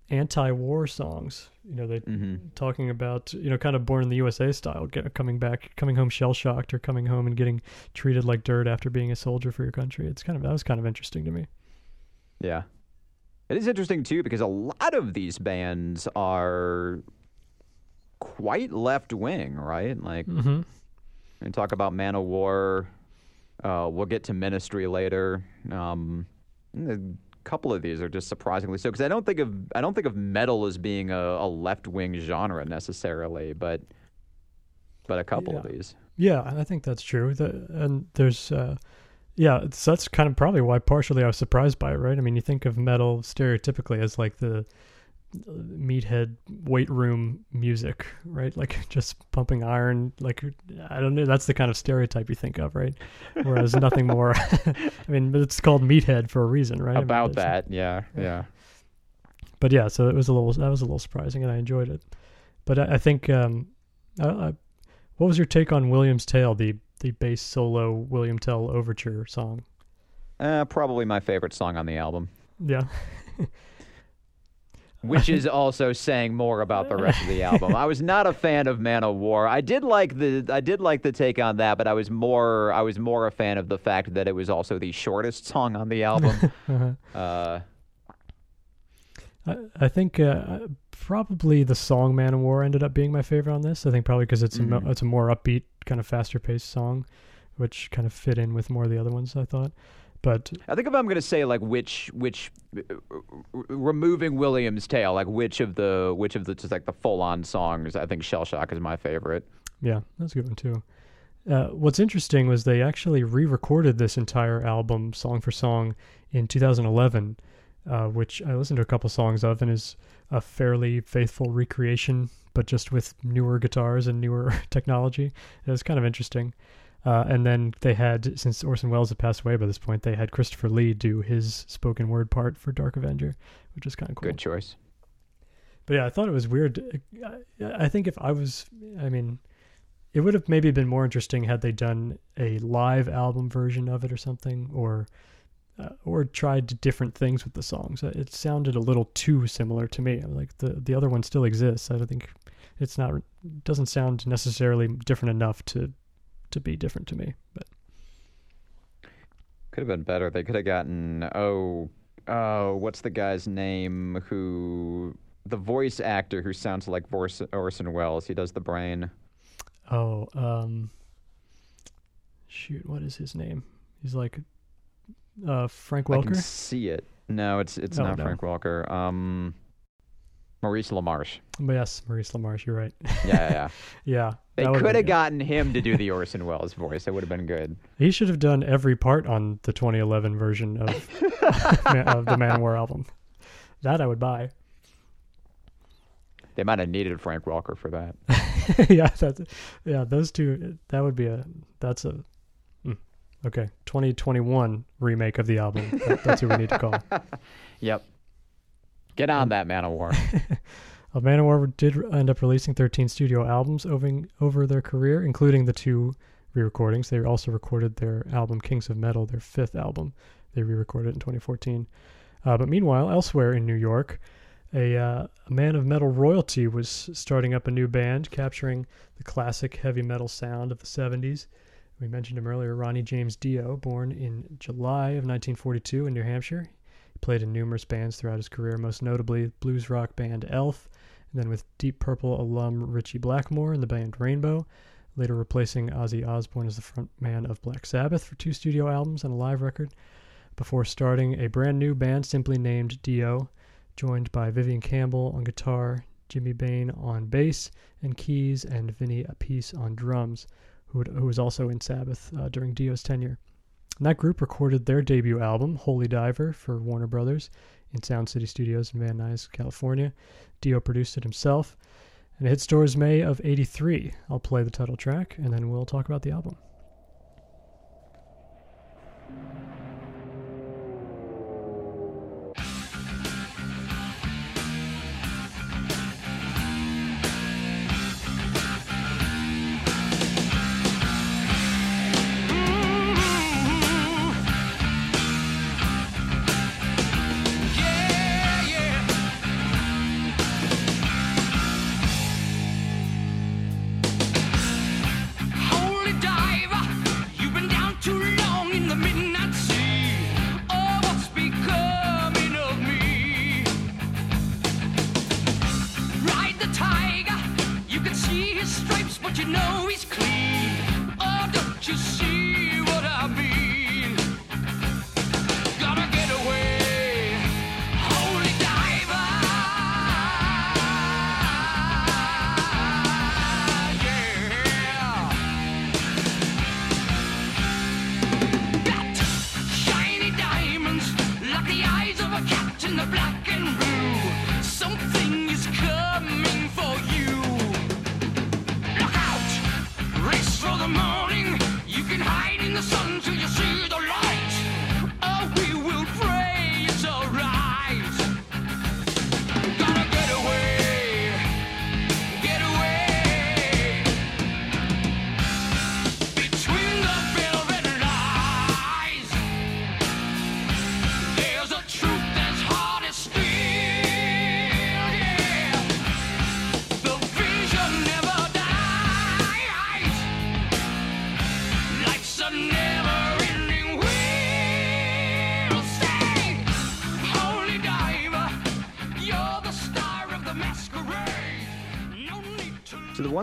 anti-war songs. You know, they hmm talking about you know kind of born in the USA style, get, coming back, coming home shell shocked, or coming home and getting treated like dirt after being a soldier for your country. It's kind of that was kind of interesting to me. Yeah. It is interesting too because a lot of these bands are quite left wing, right? Like Mm-hmm. we talk about Manowar. Uh, we'll get to Ministry later. Um, a couple of these are just surprisingly so because I don't think of I don't think of metal as being a, a left wing genre necessarily, but but a couple of these. Yeah, I think that's true. The, and there's, uh, yeah, it's, that's kind of probably why partially I was surprised by it, right? I mean, you think of metal stereotypically as like the meathead weight room music, right? Like just pumping iron. Like I don't know, that's the kind of stereotype you think of, right? Whereas nothing more. I mean, it's called meathead for a reason, right? I mean, About that, yeah, yeah. but yeah, so it was a little that was a little surprising, and I enjoyed it. But I, I think, um, I, I, what was your take on William's Tale, the the bass solo William Tell overture song? Uh, probably my favorite song on the album. Yeah, which is also saying more about the rest of the album. I was not a fan of Manowar. I did like the I did like the take on that, but I was more I was more a fan of the fact that it was also the shortest song on the album. uh-huh. uh, I, I think uh, probably the song "Manowar" ended up being my favorite on this. I think probably because it's a mo- Mhm. it's a more upbeat, kind of faster paced song, which kind of fit in with more of the other ones. I thought. But I think if I'm going to say like which which uh, removing William's Tale, like which of the which of the just like the full on songs, I think Shell Shock is my favorite. Yeah, that's a good one too. Uh, what's interesting was they actually re-recorded this entire album, song for song, in 2011, uh, which I listened to a couple songs of, and is a fairly faithful recreation, but just with newer guitars and newer technology. It was kind of interesting. Uh, and then they had, since Orson Welles had passed away by this point, they had Christopher Lee do his spoken word part for Dark Avenger, which is kind of cool. Good choice. But yeah, I thought it was weird. I think if I was, I mean, it would have maybe been more interesting had they done a live album version of it or something, or uh, or tried different things with the songs. Uh, It sounded a little too similar to me. Like the the other one still exists. I don't think it's not doesn't sound necessarily different enough to to be different to me. But Could have been better. They could have gotten oh oh what's the guy's name who the voice actor who sounds like Orson, Welles. He does the brain. oh, um, shoot, what is his name? He's like uh Frank I can Welker. see it. No, it's it's Oh, not no. Frank Welker. Um, Maurice LaMarche. But yes, Maurice LaMarche. You're right. Yeah, yeah. yeah. They could have gotten him to do the Orson Welles voice. That would have been good. He should have done every part on the 2011 version of, of the Manowar album. That I would buy. They might have needed Frank Welker for that. yeah, that's yeah. Those two. That would be a. That's a. mm, Okay, 2021 remake of the album. That, that's who we need to call. Yep. Get on that, Manowar. Uh, Manowar did end up releasing 13 studio albums over, over their career, including the two re-recordings. They also recorded their album Kings of Metal, their fifth album. They re-recorded it in 2014. Uh, but meanwhile, elsewhere in New York, a, uh, a man of metal royalty was starting up a new band, capturing the classic heavy metal sound of the 70s. We mentioned him earlier, Ronnie James Dio, born in July of 1942 in New Hampshire. Played in numerous bands throughout his career, most notably blues rock band Elf, and then with Deep Purple alum Ritchie Blackmore in the band Rainbow, later replacing Ozzy Osbourne as the frontman of Black Sabbath for two studio albums and a live record, before starting a brand new band simply named Dio, joined by Vivian Campbell on guitar, Jimmy Bain on bass and keys, and Vinny Appice on drums, who, would, who was also in Sabbath uh, during Dio's tenure. And that group recorded their debut album, Holy Diver, for Warner Brothers in Sound City Studios in Van Nuys, California. Dio produced it himself, and it hit stores May of 83. I'll play the title track, and then we'll talk about the album.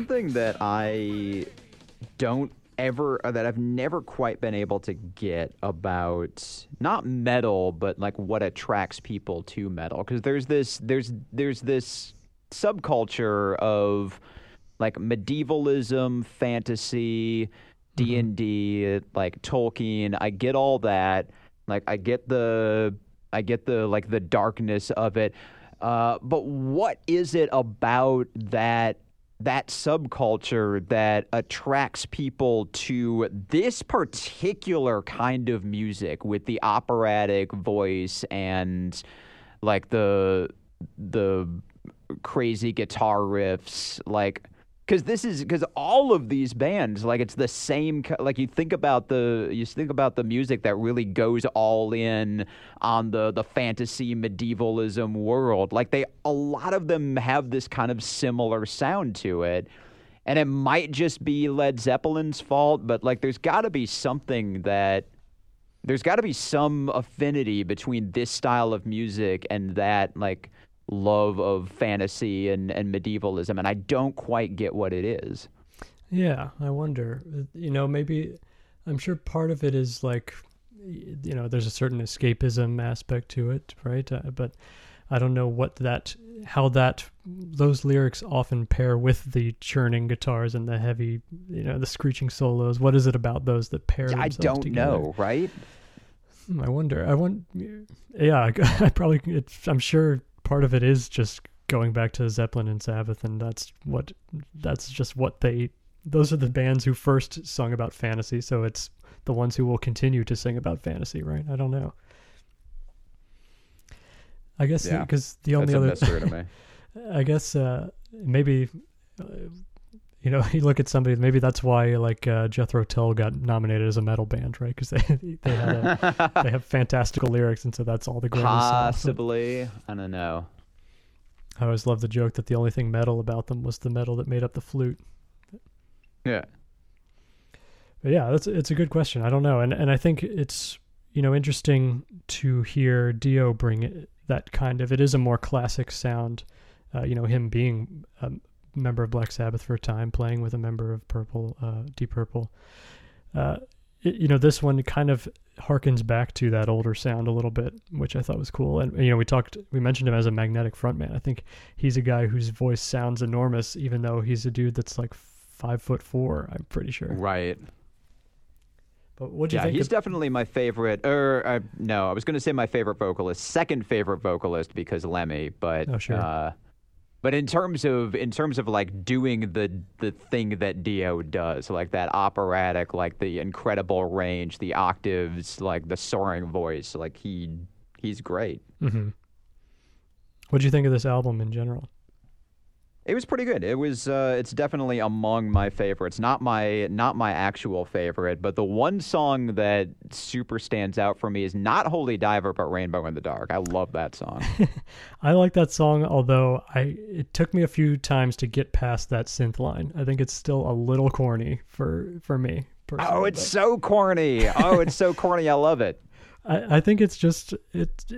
One thing that I don't ever or that I've never quite been able to get about not metal, but like what attracts people to metal. Because there's this there's there's this subculture of like medievalism, fantasy, D and D, like Tolkien. I get all that. Like I get the I get the like the darkness of it. Uh, but what is it about that that subculture that attracts people to this particular kind of music with the operatic voice and like the the crazy guitar riffs like because this is because all of these bands like it's the same like you think about the you think about the music that really goes all in on the the fantasy medievalism world. Like they a lot of them have this kind of similar sound to it. And it might just be led zeppelin's fault but like there's got to be something that there's got to be some affinity between this style of music and that like love of fantasy and, and medievalism, and I don't quite get what it is. Yeah, I wonder. You know, maybe I'm sure part of it is like, you know, there's a certain escapism aspect to it, right? Uh, but I don't know what that, how that, those lyrics often pair with the churning guitars and the heavy, you know, the screeching solos. What is it about those that pair? Yeah, I don't together? know, right? Hmm, I wonder. I want. Yeah, I, I probably. It's, I'm sure part of it is just going back to Zeppelin and Sabbath, and that's what that's just what they. Those are the bands who first sung about fantasy, so it's the ones who will continue to sing about fantasy, right? I don't know. I guess Yeah, because the only other mystery to me. I guess uh, maybe uh, you know you look at somebody maybe that's why like uh, Jethro Tull got nominated as a metal band right because they they a, they have fantastical lyrics and so that's all the Grammys. Possibly, I don't know. I always love the joke that the only thing metal about them was the metal that made up the flute. Yeah, But yeah, that's it's a good question. I don't know, and and I think it's you know interesting to hear Dio bring it, that kind of. It is a more classic sound. Uh, you know, him being a member of Black Sabbath for a time, playing with a member of Purple, uh, Deep Purple. Uh, it, you know, this one kind of harkens back to that older sound a little bit, which I thought was cool. And you know, we talked, we mentioned him as a magnetic frontman. I think he's a guy whose voice sounds enormous, even though he's a dude that's like five foot four. I'm pretty sure. right. But what do you Yeah, think? he's of- definitely my favorite. Or uh, no, I was going to say my favorite vocalist, second favorite vocalist because Lemmy. But Oh, sure. uh, but in terms of in terms of like doing the the thing that Dio does, like that operatic, like the incredible range, the octaves, like the soaring voice, like he he's great. hmm What do you think of this album in general? It was pretty good. It was. Uh, it's definitely among my favorites. Not my not my actual favorite, but the one song that super stands out for me is not Holy Diver, but Rainbow in the Dark. I love that song. I like that song, although I it took me a few times to get past that synth line. I think it's still a little corny for for me. Personally, oh, it's but so corny. Oh, it's so corny. I love it. I, I think it's just it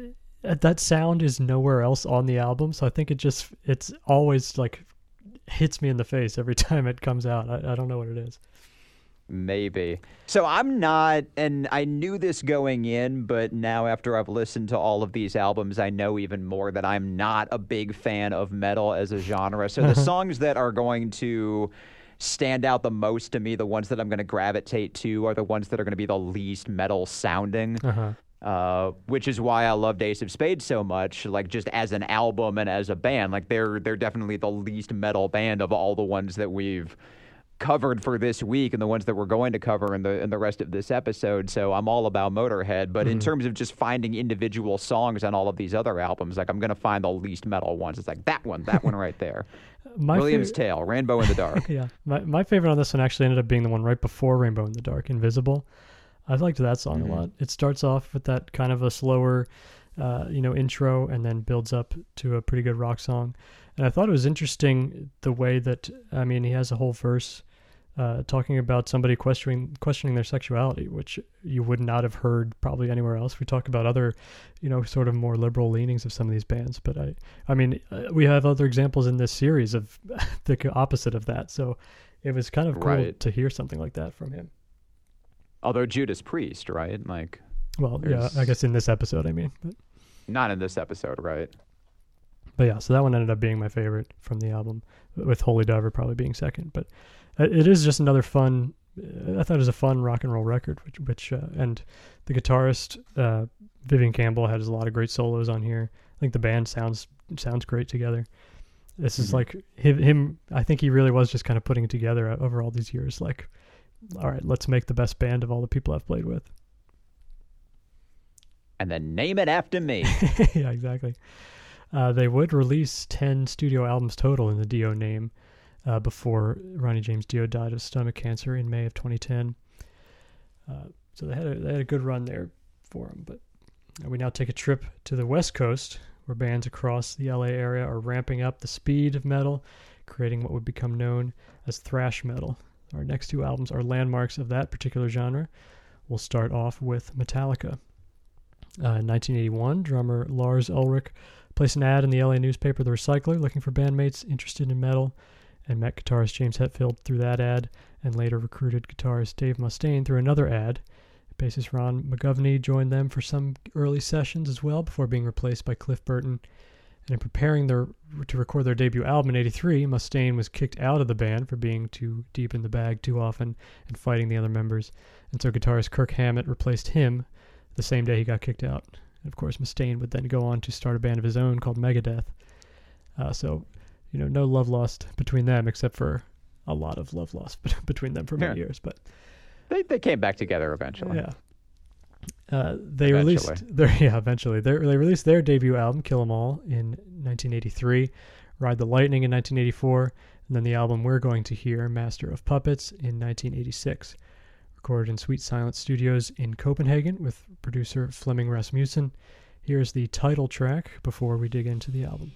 that sound is nowhere else on the album, so I think it just it's always like hits me in the face every time it comes out. I, I don't know what it is. Maybe. So I'm not, and I knew this going in, but now after I've listened to all of these albums, I know even more that I'm not a big fan of metal as a genre. So the songs that are going to stand out the most to me, the ones that I'm going to gravitate to, are the ones that are going to be the least metal sounding. Uh-huh. Uh, which is why I loved Ace of Spades so much. Like just as an album and as a band, like they're they're definitely the least metal band of all the ones that we've covered for this week and the ones that we're going to cover in the in the rest of this episode. So I'm all about Motorhead, but in terms of just finding individual songs on all of these other albums, like I'm gonna find the least metal ones. It's like that one, that one right there. My William's fav- Tale, Rainbow in the Dark. yeah, my my favorite on this one actually ended up being the one right before Rainbow in the Dark, Invisible. I liked that song Mhm. a lot. It starts off with that kind of a slower, uh, you know, intro, and then builds up to a pretty good rock song. And I thought it was interesting the way that I mean he has a whole verse uh, talking about somebody questioning questioning their sexuality, which you would not have heard probably anywhere else. We talk about other, you know, sort of more liberal leanings of some of these bands, but I, I mean, uh, we have other examples in this series of the opposite of that. So it was kind of cool Right. to hear something like that from him. Although Judas Priest, right? Like, Well, yeah, I guess in this episode, I mean, but not in this episode, right? but yeah, so that one ended up being my favorite from the album, with Holy Diver probably being second. But uh, it is just another fun. uh, I thought it was a fun rock and roll record, which which uh, and the guitarist uh, Vivian Campbell has a lot of great solos on here. I think the band sounds sounds great together. This is Mhm. like him, him. I think he really was just kind of putting it together uh, over all these years. Like, all right, let's make the best band of all the people I've played with. And then name it after me. yeah, exactly. Uh, they would release 10 studio albums total in the Dio name uh, before Ronnie James Dio died of stomach cancer in May of 2010. Uh, so they had, a, they had a good run there for him. But we now take a trip to the West Coast, where bands across the LA area are ramping up the speed of metal, creating what would become known as thrash metal. Our next two albums are landmarks of that particular genre. We'll start off with Metallica. Uh, in 1981, drummer Lars Ulrich placed an ad in the LA newspaper The Recycler looking for bandmates interested in metal and met guitarist James Hetfield through that ad and later recruited guitarist Dave Mustaine through another ad. Bassist Ron McGovney joined them for some early sessions as well before being replaced by Cliff Burton. And in preparing their, to record their debut album in 83, Mustaine was kicked out of the band for being too deep in the bag too often and fighting the other members. And so guitarist Kirk Hammett replaced him the same day he got kicked out. And of course, Mustaine would then go on to start a band of his own called Megadeth. Uh, so, you know, no love lost between them, except for a lot of love lost between them for many Yeah. years. But They they came back together eventually. yeah, uh, they released their yeah eventually they they released their debut album Kill 'Em All in 1983, Ride the Lightning in 1984, and then the album we're going to hear, Master of Puppets, in 1986 recorded in Sweet Silence Studios in Copenhagen with producer Flemming Rasmussen. Here's the title track before we dig into the album.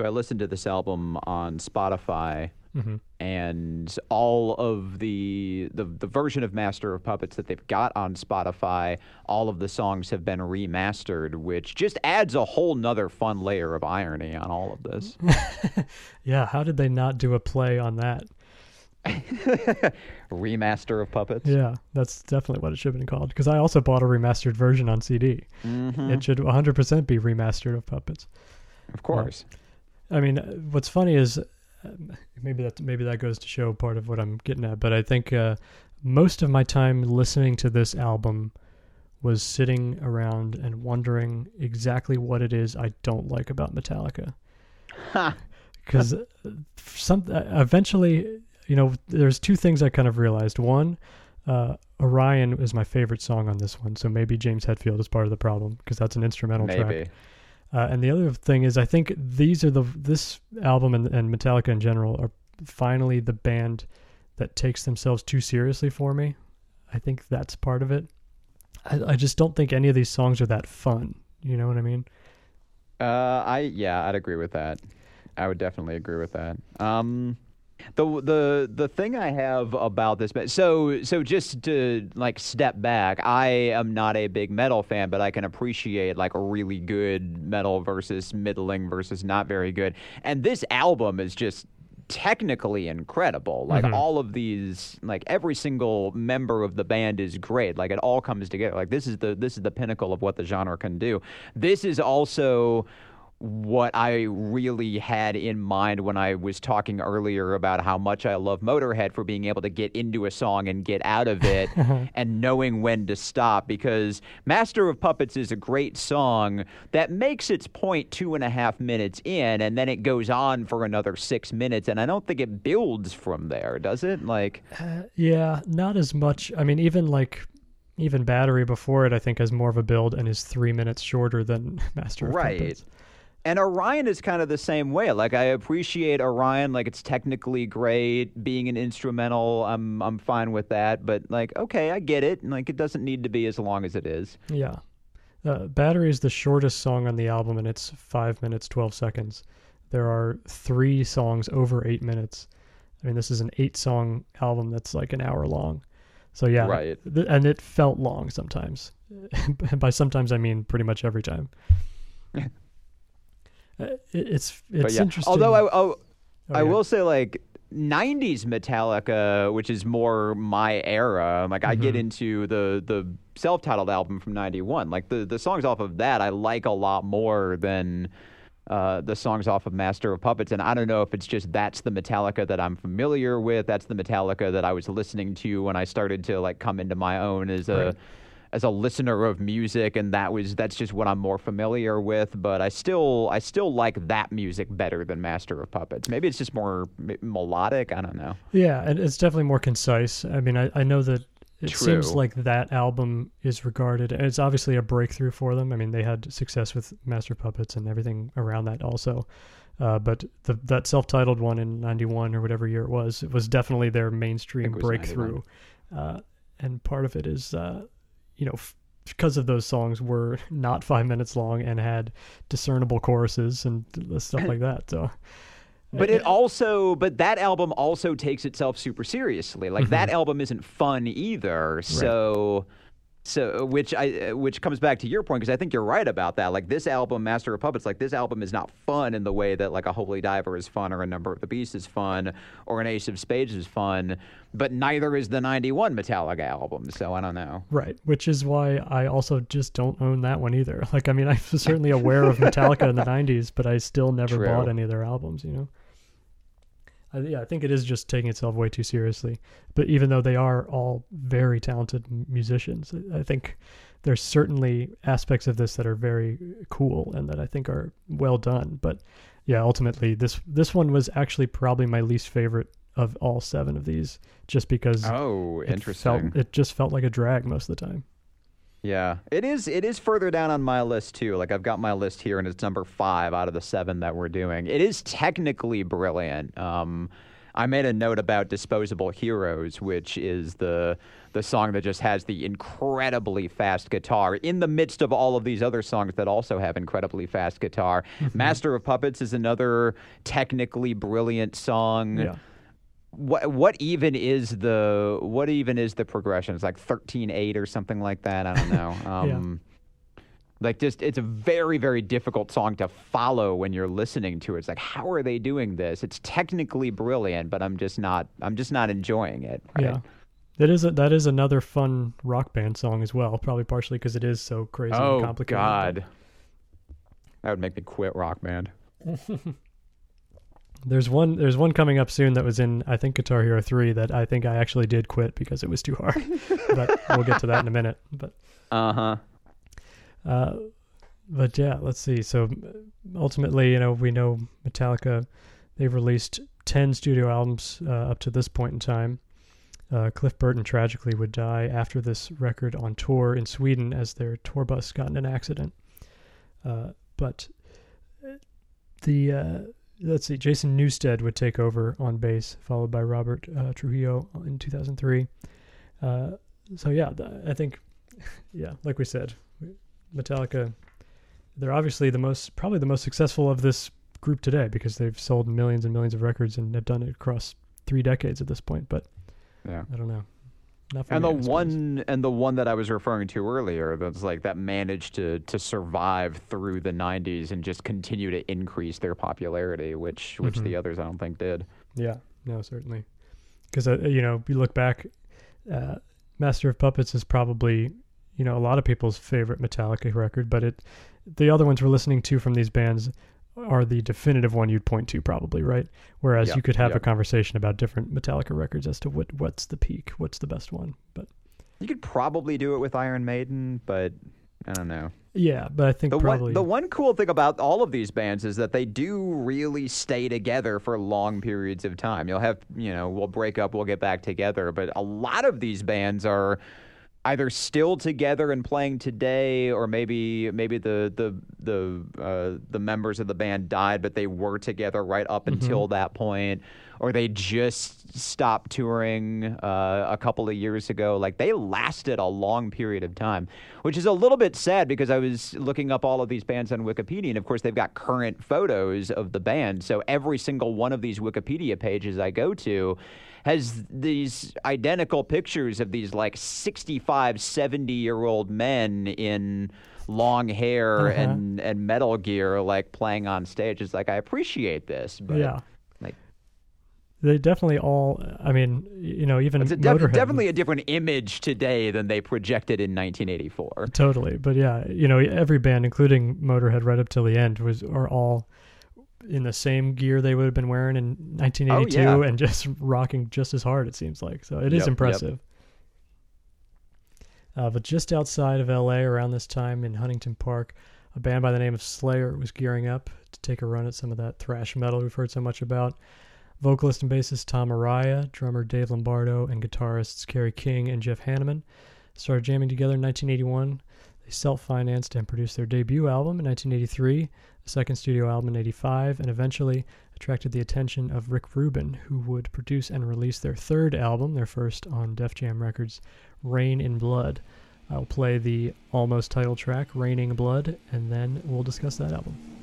So I listened to this album on Spotify, hmm and all of the, the the version of Master of Puppets that they've got on Spotify, all of the songs have been remastered, which just adds a whole nother fun layer of irony on all of this. Yeah, how did they not do a play on that? Remaster of Puppets. Yeah, that's definitely what it should have been called. Because I also bought a remastered version on CD. Mhm. It should 100% be remastered of Puppets. Of course. I mean, uh, what's funny is uh, maybe that maybe that goes to show part of what I'm getting at. But I think uh, most of my time listening to this album was sitting around and wondering exactly what it is I don't like about Metallica. Because some uh, eventually, you know, there's two things I kind of realized. One, uh, Orion is my favorite song on this one, so maybe James Hetfield is part of the problem because that's an instrumental Maybe. track. Uh, and the other thing is, I think these are the this album and, and Metallica in general are finally the band that takes themselves too seriously for me. I think that's part of it. I, I just don't think any of these songs are that fun. You know what I mean? Uh, I yeah, I'd agree with that. I would definitely agree with that. Um, the the the thing I have about this, so so just to like step back, I am not a big metal fan, but I can appreciate like a really good metal versus middling versus not very good. And this album is just technically incredible. Like Mhm. all of these, like every single member of the band is great. Like it all comes together. Like this is the this is the pinnacle of what the genre can do. This is also what I really had in mind when I was talking earlier about how much I love Motorhead for being able to get into a song and get out of it uh-huh. and knowing when to stop. Because Master of Puppets is a great song that makes its point two and a half minutes in, and then it goes on for another six minutes. And I don't think it builds from there, does it? Like, uh, Yeah, not as much. I mean, even like even Battery before it, I think has more of a build and is three minutes shorter than Master of Right. Puppets. And Orion is kind of the same way. Like I appreciate Orion, like it's technically great. Being an instrumental, I'm I'm fine with that. But like, okay, I get it. Like it doesn't need to be as long as it is. Yeah. Uh, Battery is the shortest song on the album, and it's five minutes twelve seconds. There are three songs over eight minutes. I mean, this is an eight-song album that's like an hour long. So yeah, Right. th- and it felt long sometimes. By sometimes, I mean pretty much every time. Uh, it, it's it's yeah. interesting. Although I oh, Oh, I yeah. will say like 90s Metallica, which is more my era. Like I Mm-hmm. get into the the self-titled album from 91. Like the the songs off of that I like a lot more than uh, the songs off of Master of Puppets, and I don't know if it's just that's the Metallica that I'm familiar with. That's the Metallica that I was listening to when I started to like come into my own as a Right. As a listener of music, and that was that's just what I'm more familiar with. But I still I still like that music better than Master of Puppets. Maybe it's just more m- melodic. I don't know. Yeah, and it's definitely more concise. I mean, I, I know that it seems like that album is regarded. It's obviously a breakthrough for them. I mean, they had success with Master Puppets and everything around that also. Uh, but the, that self-titled one in '91 or whatever year it was, it was definitely their mainstream breakthrough. Uh, and part of it is, uh, you know, f- because of those songs were not five minutes long and had discernible choruses and stuff like that. So, But it also, but that album also takes itself super seriously. Like mm-hmm. that album isn't fun either. So, so uh, which I uh, which comes back to your point because I think you're right about that. Like this album, Master of Puppets, like this album is not fun in the way that like a Holy Diver is fun or a Number of the Beast is fun or an Ace of Spades is fun. But neither is the '91 Metallica album. So I don't know. Right, which is why I also just don't own that one either. Like, I mean, I'm certainly aware of Metallica in the '90s, but I still never True. bought any of their albums. You know, I, yeah, I think it is just taking itself way too seriously. But even though they are all very talented musicians, I- think there's certainly aspects of this that are very cool and that I think are well done. But yeah, ultimately, this this one was actually probably my least favorite of all seven of these, just because Oh, it interesting. felt it just felt like a drag most of the time. Yeah, it is. It is further down on my list too. Like I've got my list here, and it's number five out of the seven that we're doing. It is technically brilliant. Um, I made a note about "Disposable Heroes," which is the the song that just has the incredibly fast guitar in the midst of all of these other songs that also have incredibly fast guitar. "Master of Puppets" is another technically brilliant song Yeah. What what even is the what even is the progression? It's like thirteen eight or something like that. I don't know. Um, Like just it's a very very difficult song to follow when you're listening to it. It's like how are they doing this? It's technically brilliant, but I'm just not I'm just not enjoying it. right? Yeah. That is a, that is another fun rock band song as well. Probably partially because it is so crazy and Oh complicated. God. That would make me quit rock band. There's one there's one coming up soon that was in I think Guitar Hero 3 that I think I actually did quit because it was too hard. but we'll get to that in a minute. But Uh huh. uh but yeah, let's see. So ultimately, you know, we know Metallica They've released 10 studio albums uh, up to this point in time. Uh, Cliff Burton tragically would die after this record on tour in Sweden as their tour bus got in an accident. Uh, but the uh, let's see, Jason Newsted would take over on bass, followed by Robert uh, Trujillo in 2003. Uh, so yeah, I think, yeah, like we said, Metallica, they're obviously the most, probably the most successful of this group today because they've sold millions and millions of records and have done it across three decades at this point. But yeah, I don't know. And the one and the one that I was referring to earlier that's like that managed to to survive through the 90s and just continue to increase their popularity which which mm-hmm. the others I don't think did. Yeah, no, certainly. Cuz uh, you know, you look back uh, Master of Puppets is probably, you know, a lot of people's favorite Metallica record, but it the other ones we're listening to from these bands are the definitive one you'd point to probably right? Whereas you could have a conversation about different metallica records as to what what's the peak what's the best one but you could probably do it with iron maiden but i don't know. Yeah but i think the probably one, the one cool thing about all of these bands is that they do really stay together for long periods of time. You'll have you know we'll break up we'll get back together but a lot of these bands are either still together and playing today, or maybe maybe the the the uh, the members of the band died, but they were together right up mm-hmm. until that point, or they just stopped touring uh, a couple of years ago. Like they lasted a long period of time, which is a little bit sad because I was looking up all of these bands on Wikipedia, and of course they've got current photos of the band. So every single one of these Wikipedia pages I go to has these identical pictures of these like 65, 70 year old men in long hair uh-huh. and, and metal gear, like playing on stage. It's like, I appreciate this, but. Yeah. Like, they definitely all. I mean, you know, even it's a def- definitely a different image today than they projected in 1984. Totally, but yeah, you know, every band, including Motorhead, right up till the end, was are all in the same gear they would have been wearing in 1982 oh, yeah. and just rocking just as hard it seems like so it is yep, impressive yep. uh, but just outside of la around this time in huntington park a band by the name of slayer was gearing up to take a run at some of that thrash metal we've heard so much about vocalist and bassist tom araya drummer dave lombardo and guitarists kerry king and jeff hanneman started jamming together in 1981 they self-financed and produced their debut album in 1983 second studio album in 85, and eventually attracted the attention of Rick Rubin, who would produce and release their third album, their first on Def Jam Records, Reign in Blood. I'll play the almost title track, Raining Blood, and then we'll discuss that album.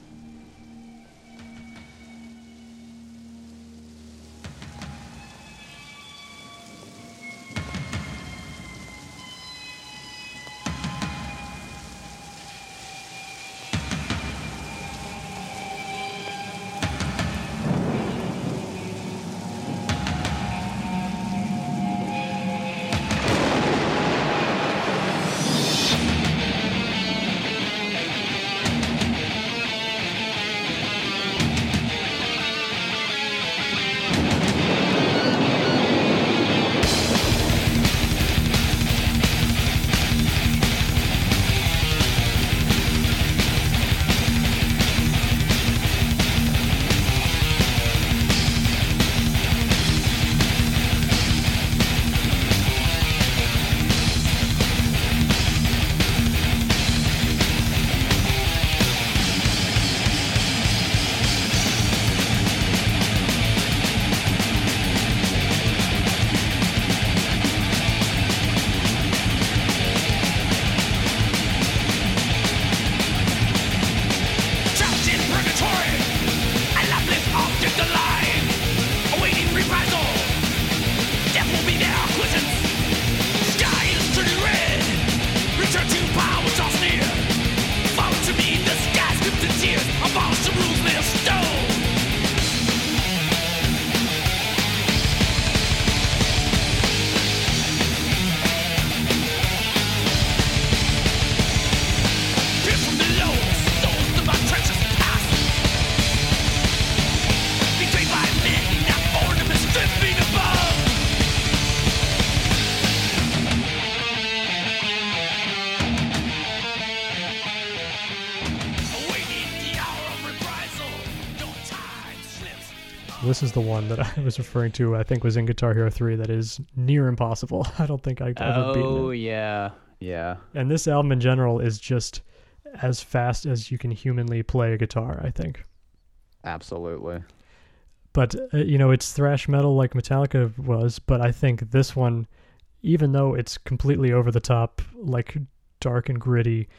This is the one that I was referring to. I think was in Guitar Hero 3. That is near impossible. I don't think I've ever beaten it. Oh yeah, yeah. And this album in general is just as fast as you can humanly play a guitar. I think. Absolutely. but uh, you know it's thrash metal like metallica was but i think this one even though it's completely over the top like dark and gritty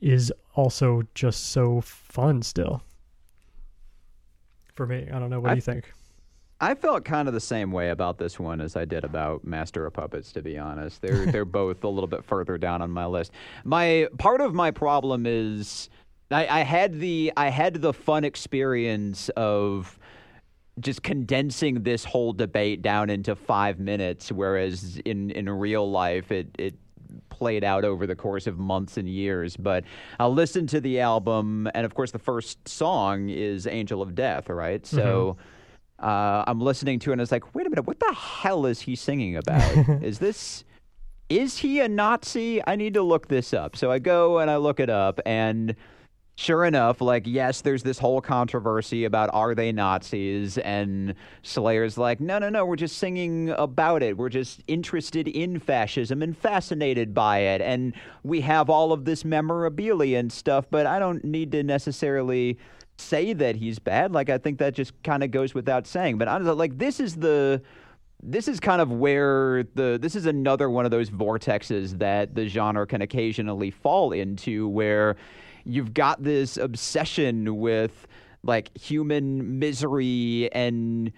is also just so fun still for me i don't know what I- do you think I felt kind of the same way about this one as I did about Master of Puppets. To be honest, they're they're both a little bit further down on my list. My part of my problem is I, I had the I had the fun experience of just condensing this whole debate down into five minutes, whereas in in real life it it played out over the course of months and years. But I'll listen to the album, and of course, the first song is "Angel of Death," right? So. Mm-hmm. Uh, I'm listening to it and it's like, wait a minute, what the hell is he singing about? is this is he a Nazi? I need to look this up. So I go and I look it up and sure enough, like yes, there's this whole controversy about are they Nazis and Slayer's like, no, no, no, we're just singing about it. We're just interested in fascism and fascinated by it and we have all of this memorabilia and stuff, but I don't need to necessarily say that he's bad. Like I think that just kind of goes without saying. But honestly, like this is the this is kind of where the this is another one of those vortexes that the genre can occasionally fall into where you've got this obsession with like human misery and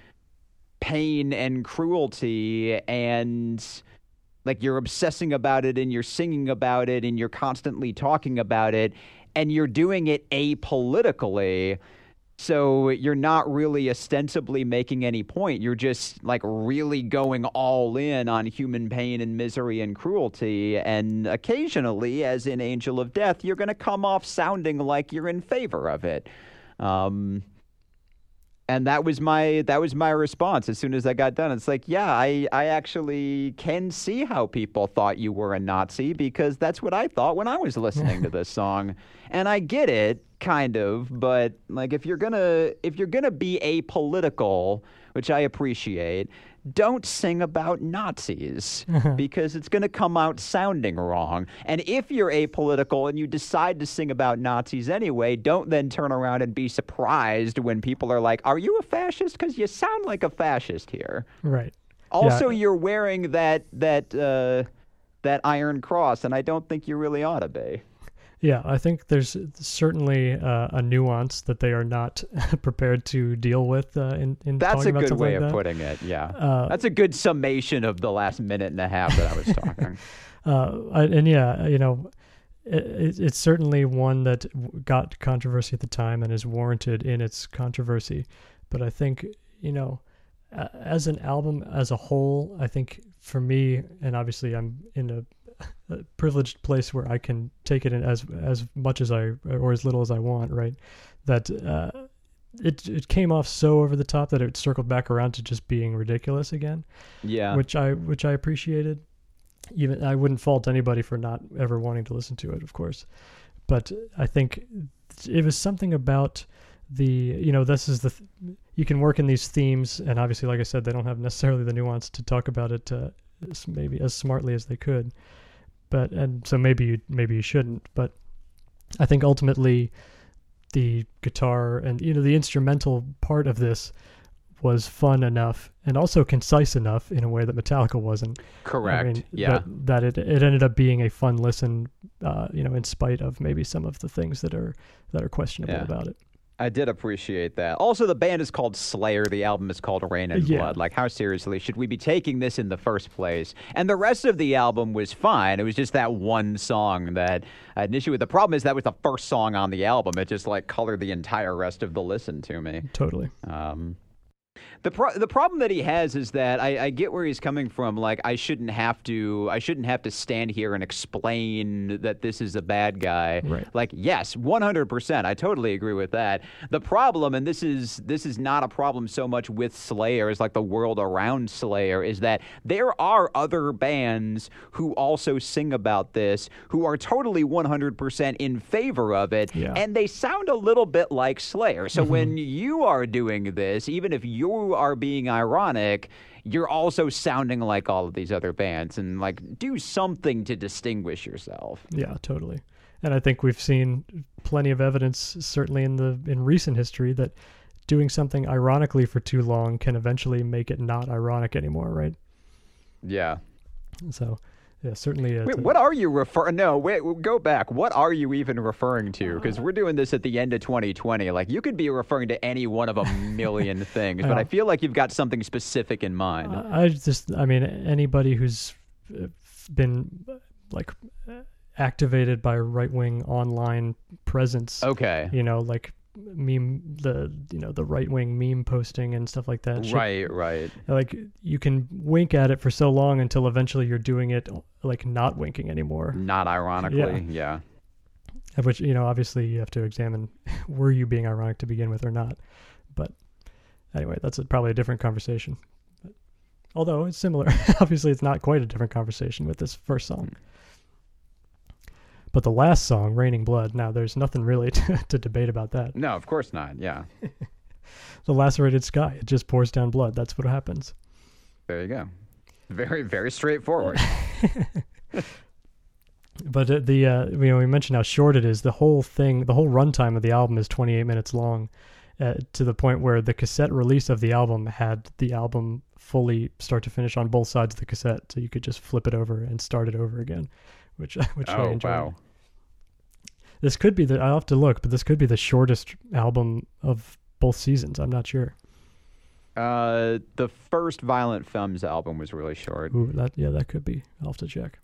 pain and cruelty and like you're obsessing about it and you're singing about it and you're constantly talking about it and you're doing it apolitically so you're not really ostensibly making any point. You're just like really going all in on human pain and misery and cruelty. And occasionally, as in Angel of Death, you're going to come off sounding like you're in favor of it. Um, and that was my that was my response as soon as I got done. It's like, yeah, I I actually can see how people thought you were a Nazi because that's what I thought when I was listening to this song. And I get it kind of, but like if you're to if you're going to be apolitical, which I appreciate, don't sing about Nazis because it's going to come out sounding wrong. And if you're apolitical and you decide to sing about Nazis anyway, don't then turn around and be surprised when people are like, "Are you a fascist?" Because you sound like a fascist here. right Also, Yeah. you're wearing that that uh, that Iron Cross, and I don't think you really ought to be. Yeah, I think there's certainly uh, a nuance that they are not prepared to deal with uh, in, in That's a good way like of putting it. Yeah, Uh, that's a good summation of the last minute and a half that I was talking. Uh, and yeah, you know, it, it's certainly one that got controversy at the time and is warranted in its controversy. But I think, you know, as an album as a whole, I think for me, and obviously I'm in a, a privileged place where I can take it in as as much as I or as little as I want, right? That uh, it it came off so over the top that it circled back around to just being ridiculous again Yeah, which I which I appreciated. Even I wouldn't fault anybody for not ever wanting to listen to it, of course. But I think it was something about the you know this is the th- you can work in these themes, and obviously, like I said, they don't have necessarily the nuance to talk about it uh, maybe as smartly as they could. But and so maybe you maybe you shouldn't. But I think ultimately the guitar and you know the instrumental part of this was fun enough and also concise enough in a way that Metallica wasn't. correct. I mean, yeah, That, that it it ended up being a fun listen, uh, you know, in spite of maybe some of the things that are that are questionable Yeah. about it. I did appreciate that. Also, the band is called Slayer. The album is called Reign and Yeah. Blood. Like, how seriously should we be taking this in the first place? And the rest of the album was fine. It was just that one song that I had an issue with. The problem is that was the first song on the album. It just like colored the entire rest of the listen to me. Totally. Um, the pro- the problem that he has is that I, I get where he's coming from. Like I shouldn't have to I shouldn't have to stand here and explain that this is a bad guy. Right. Like yes, one hundred percent. I totally agree with that. The problem, and this is this is not a problem so much with Slayer as like the world around Slayer, is that there are other bands who also sing about this who are totally one hundred percent in favor of it, Yeah. and they sound a little bit like Slayer. So mm-hmm. when you are doing this, even if you're you are being ironic, you're also sounding like all of these other bands and like do something to distinguish yourself. Yeah, totally. And I think we've seen plenty of evidence, certainly in the in recent history, that doing something ironically for too long can eventually make it not ironic anymore, right? Yeah. So, yeah, certainly. Uh, wait, what are you referring? No, wait, go back. What are you even referring to? Uh-huh. Because we're doing this at the end of 2020. Like you could be referring to any one of a million things, but I feel like you've got something specific in mind. Uh, I just, I mean, anybody who's uh, been like activated by right wing online presence. Okay. You know, like meme the you know the right wing meme posting and stuff like that. Right, right. Like you can wink at it for so long until eventually you're doing it like not winking anymore. Not ironically, yeah. yeah. Which you know, obviously, you have to examine were you being ironic to begin with or not. But anyway, that's a, probably a different conversation. But, although it's similar, obviously, it's not quite a different conversation with this first song. Hmm. But the last song, Raining Blood, now there's nothing really to, to debate about that. No, of course not. Yeah. the lacerated sky, it just pours down blood. That's what happens. There you go. Very, very straightforward. but uh, the uh, you know we mentioned how short it is. The whole thing, the whole runtime of the album is 28 minutes long, uh, to the point where the cassette release of the album had the album fully start to finish on both sides of the cassette, so you could just flip it over and start it over again, which which oh, I enjoyed. Wow. This could be the. I'll have to look, but this could be the shortest album of both seasons. I'm not sure. Uh, the first Violent Femmes album was really short. Ooh, that yeah, that could be. I'll have to check.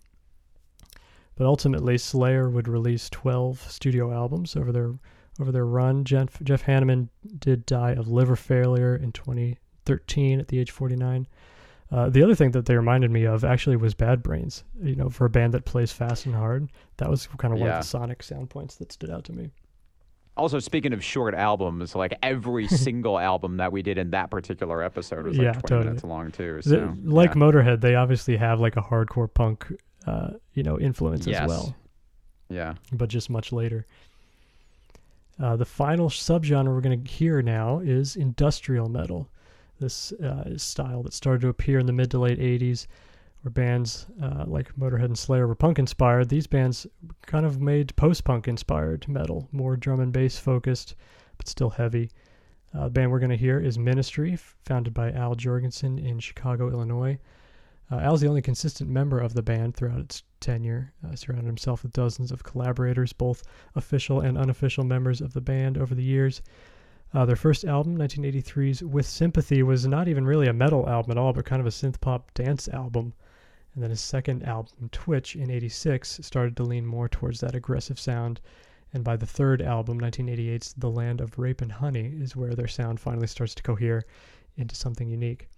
But ultimately, Slayer would release 12 studio albums over their over their run. Jeff Jeff Hanneman did die of liver failure in 2013 at the age 49. Uh, the other thing that they reminded me of actually was Bad Brains. You know, for a band that plays fast and hard, that was kind of one Yeah. of the sonic sound points that stood out to me. Also, speaking of short albums, like every single album that we did in that particular episode was like Yeah, 20 totally. minutes long too. The- So, like yeah. Motorhead, they obviously have like a hardcore punk, uh, you know, influence Yes. as well, yeah. but just much later. Uh, the final subgenre we're going to hear now is industrial metal. This uh, style that started to appear in the mid to late 80s, where bands uh, like Motorhead and Slayer were punk inspired. These bands kind of made post punk inspired metal, more drum and bass focused, but still heavy. Uh, the band we're going to hear is Ministry, founded by Al Jourgensen in Chicago, Illinois. Uh, Al's the only consistent member of the band throughout its tenure, uh, surrounded himself with dozens of collaborators, both official and unofficial members of the band over the years. Uh, their first album, 1983's With Sympathy, was not even really a metal album at all, but kind of a synth pop dance album. And then his second album, Twitch, in 86, started to lean more towards that aggressive sound. And by the third album, 1988's The Land of Rape and Honey, is where their sound finally starts to cohere into something unique.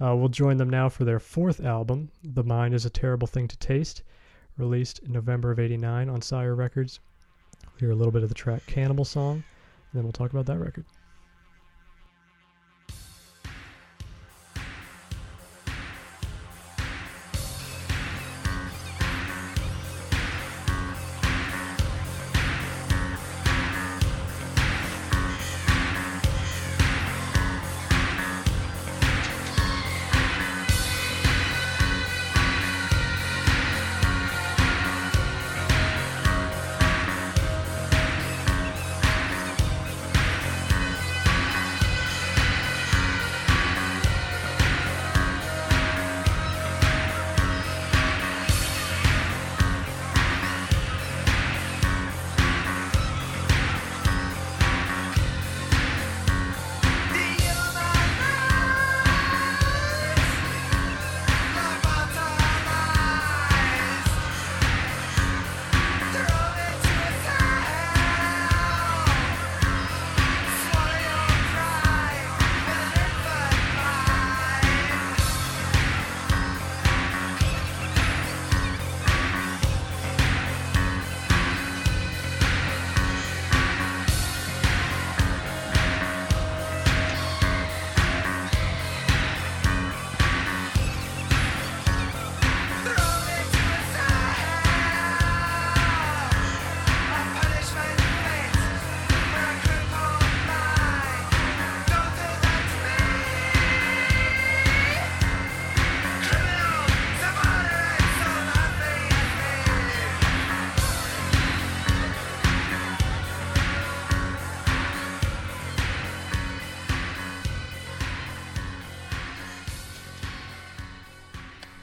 Uh, we'll join them now for their fourth album, The Mind is a Terrible Thing to Taste, released in November of 89 on Sire Records. We'll hear a little bit of the track Cannibal Song, and then we'll talk about that record.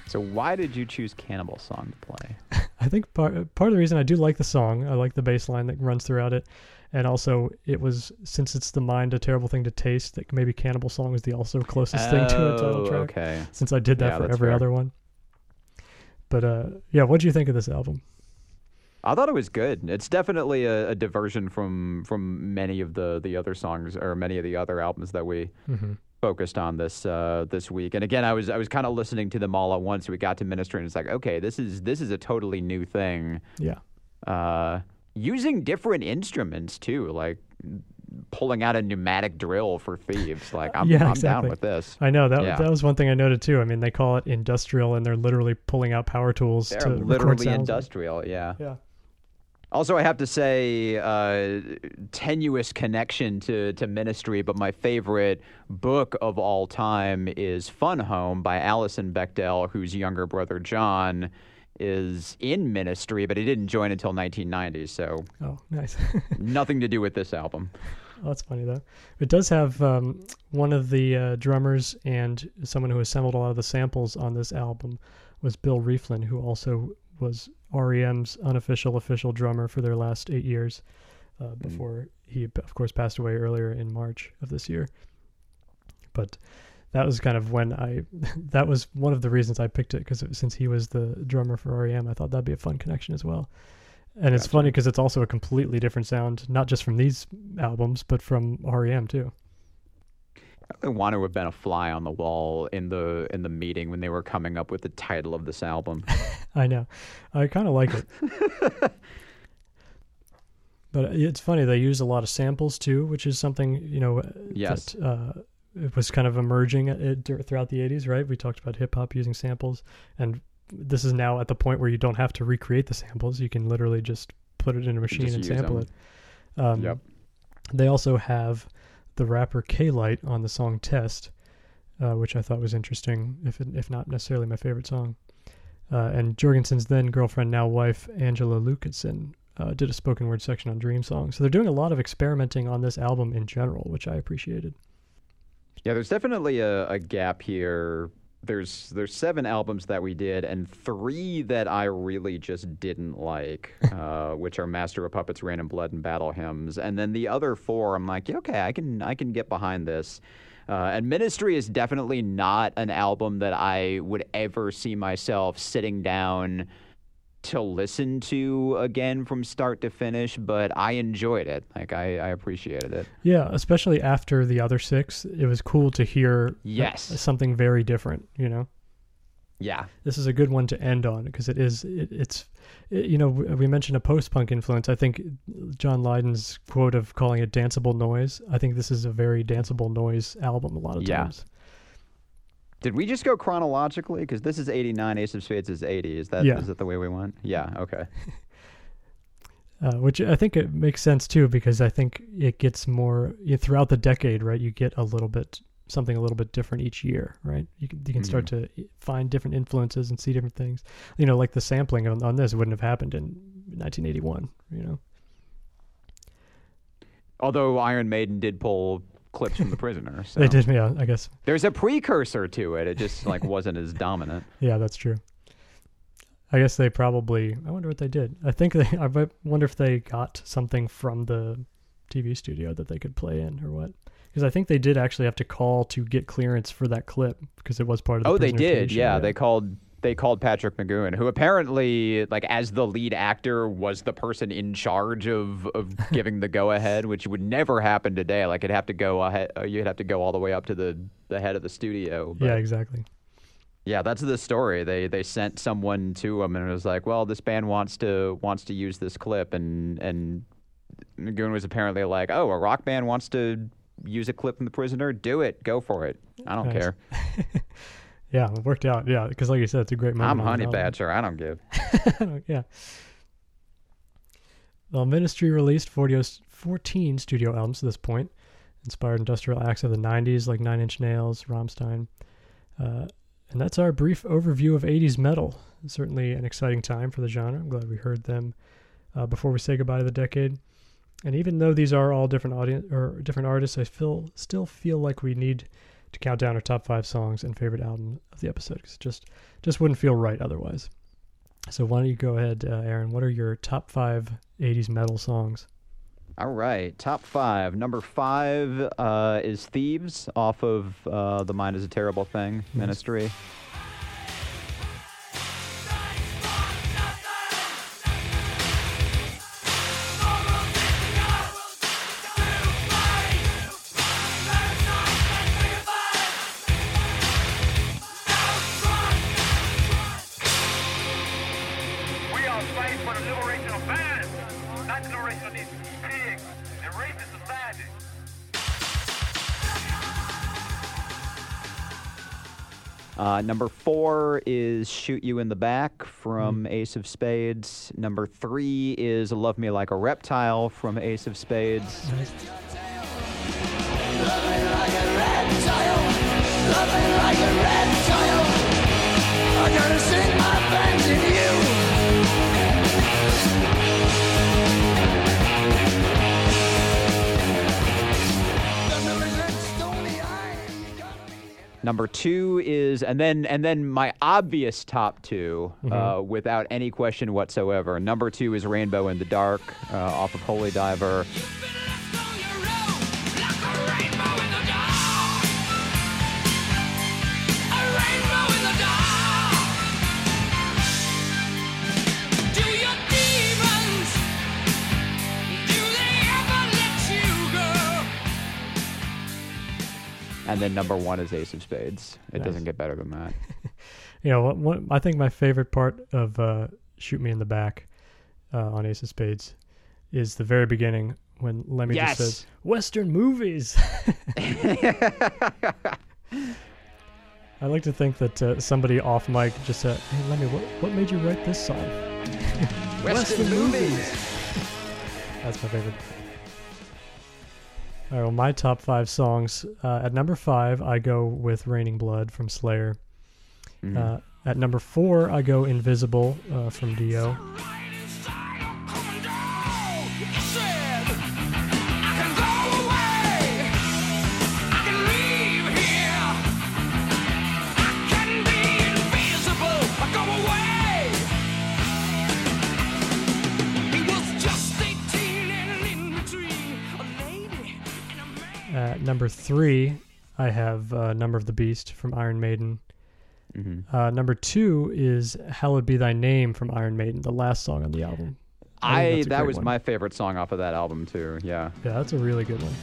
So why did you choose Cannibal Song to play? I think part part of the reason I do like the song, I like the bass line that runs throughout it, and also it was since it's the mind a terrible thing to taste that maybe Cannibal Song is the also closest thing to a title Oh, track. Okay. Since I did that Yeah, for every fair. other one. But uh, yeah, what do you think of this album? I thought it was good. It's definitely a, a diversion from from many of the the other songs or many of the other albums that we Mm-hmm. Focused on this uh, this week. And again, I was I was kind of listening to them all at once. We got to Ministry, and it's like, okay, this is this is a totally new thing. Yeah. Uh, using different instruments too, like pulling out a pneumatic drill for thieves. Like I'm, Yeah, I'm exactly. down with this. I know that Yeah. that was one thing I noted too. I mean, they call it industrial, and they're literally pulling out power tools They're to literally industrial. Yeah. Yeah. Also, I have to say, uh, tenuous connection to, to ministry, but my favorite book of all time is Fun Home by Alison Bechdel, whose younger brother John is in ministry, but he didn't join until 1990, so Oh, nice. nothing to do with this album. Oh, that's funny though. It does have um, one of the uh, drummers and someone who assembled a lot of the samples on this album was Bill Rieflin, who also was REM's unofficial official drummer for their last eight years, uh, before he, of course, passed away earlier in March of this year. But that was kind of when I, that was one of the reasons I picked it because since he was the drummer for REM, I thought that'd be a fun connection as well. And it's Gotcha. funny because it's also a completely different sound, not just from these albums, but from REM too. I want to have been a fly on the wall in the in the meeting when they were coming up with the title of this album. I know. I kind of like it. but it's funny they use a lot of samples too, which is something you know. Yes. That, uh, it was kind of emerging it, throughout the '80s, right? We talked about hip hop using samples, and this is now at the point where you don't have to recreate the samples; you can literally just put it in a machine just and sample them. it. Um, Yep. They also have the rapper K Light on the song "Test," uh, which I thought was interesting, if if not necessarily my favorite song. Uh, and Jourgensen's then girlfriend, now wife, Angela Lucassen, uh, did a spoken word section on Dream Song. So they're doing a lot of experimenting on this album in general, which I appreciated. Yeah, there's definitely a, a gap here. There's there's seven albums that we did, and three that I really just didn't like, uh, which are Master of Puppets, and Blood, and Battle Hymns. And then the other four, I'm like, okay, I can I can get behind this. Uh, and Ministry is definitely not an album that I would ever see myself sitting down to listen to again from start to finish. But I enjoyed it. Like I, I appreciated it. Yeah, especially after the other six, it was cool to hear uh, Yes. something very different, you know? Yeah. this is a good one to end on because it is it, it's it, you know we we mentioned a post-punk influence i think john lydon's quote of calling it danceable noise i think this is a very danceable noise album a lot of Yeah. times Did we just go chronologically? Because this is 89, Ace of Spades is 80. Is that is Yeah. that the way we want? Yeah, okay. uh, which i think it makes sense too because i think it gets more you, throughout the decade right you get a little bit something a little bit different each year right you can, you can start to find different influences and see different things you know like the sampling on, on this wouldn't have happened in 1981 you know Although Iron Maiden did pull clips from The Prisoner. So. they did yeah i guess There's a precursor to it. It just like wasn't as dominant. Yeah, that's true. I guess they probably. I wonder what they did. I think they. I wonder if they got something from the TV studio that they could play in or what. Because I think they did actually have to call to get clearance for that clip because it was part of. the Oh, they did. show, Yeah, they called they called Patrick McGoohan, who apparently, like as the lead actor, was the person in charge of of giving the go ahead, which would never happen today. Like it'd have to go ahead. Uh, you'd have to go all the way up to the the head of the studio. But Yeah, exactly. Yeah, that's the story. They they sent someone to him and it was like, well, this band wants to wants to use this clip, and and McGoon was apparently like, oh, a rock band wants to use a clip from The Prisoner, do it, go for it. I don't Nice. care. Yeah, it worked out. Yeah, because like you said, it's a great moment. I'm on Honey. Badger. I don't give. yeah. Well, Ministry released 40, 14 studio albums to this point, inspired industrial acts of the 90s like Nine Inch Nails, Rammstein. Uh, and that's our brief overview of 80s metal. Certainly an exciting time for the genre. I'm glad we heard them uh, before we say goodbye to the decade. And even though these are all different audience or different artists, I feel still feel like we need to count down our top five songs and favorite album of the episode because it just just wouldn't feel right otherwise. So why don't you go ahead, uh, Aaron? What are your top five '80s metal songs? All right, top five. Number five uh, is "Thieves" off of uh, "The Mind Is a Terrible Thing" Ministry. We are fighting for the liberation of man, not the liberation of these pigs and racist society. Uh, number four is "Shoot You in the Back" from Ace of Spades. Number three is "Love Me Like a Reptile" from Ace of Spades. I'm gonna Number two is, and then and then my obvious top 2 uh, without any question whatsoever. Number two is "Rainbow in the Dark" uh, off of Holy Diver. And then number one is Ace of Spades. It Nice. doesn't get better than that. You know, what, what, I think my favorite part of uh, "Shoot Me in the Back" uh, on Ace of Spades is the very beginning when Lemmy Yes. just says "Western movies." I like to think that uh, somebody off mic just said, "Hey, Lemmy, what what made you write this song?" Western movies. That's my favorite. All right, well, my top five songs. Uh, at number five, I go with "Raining Blood" from Slayer. Mm-hmm. Uh, at number four, I go "Invisible" uh, from Dio. At number three, I have uh, "Number of the Beast" from Iron Maiden. Mhm. Uh, number two is "Hallowed Be Thy Name" from Iron Maiden, the last song on the album. I I that was one. my favorite song off of that album too. Yeah. Yeah, that's a really good one.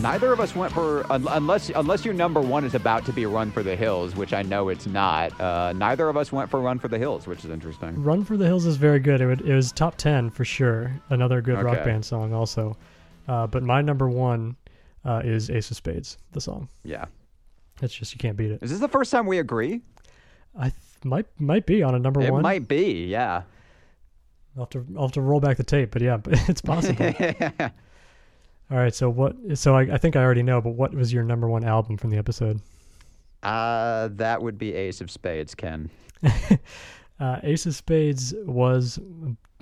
Neither of us went for unless unless your number one is about to be Run for the Hills, which I know it's not. Uh, neither of us went for Run for the Hills, which is interesting. "Run for the Hills" is very good. It, would, it was top ten for sure. Another good rock band song, also. Uh, but my number one uh, is "Ace of Spades," the song. Yeah. It's just you can't beat it. Is this the first time we agree? I th- might might be on a number It one. It might be. Yeah. I'll have to I'll have to roll back the tape, but yeah, it's possible. All right, so what? So I, I think I already know, but what was your number one album from the episode? uh, that would be Ace of Spades, Ken. Uh, Ace of Spades was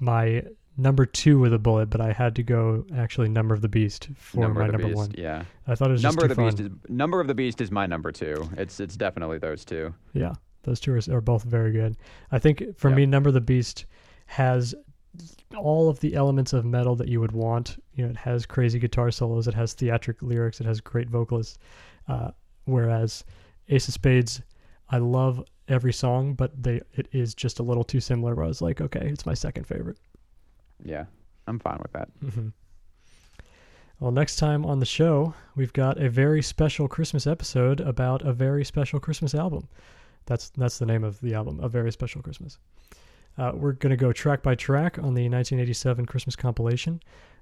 my number two with a bullet, but I had to go actually Number of the Beast for number my number Beast. one. Yeah. I thought it was Number of the too Beast is Number of the Beast is my number two. It's it's definitely those two. Yeah, those two are, are both very good. I think for Yeah. me, Number of the Beast has all of the elements of metal that you would want. You know, it has crazy guitar solos, it has theatric lyrics, it has great vocalists. Uh, whereas Ace of Spades, I love every song, but they it is just a little too similar. Where I was like, okay, it's my second favorite. Yeah. I'm fine with that. hmm Well, next time on the show, we've got a very special Christmas episode about a very special Christmas album. That's that's the name of the album, A Very Special Christmas. Uh, we're going to go track by track on the 1987 Christmas compilation.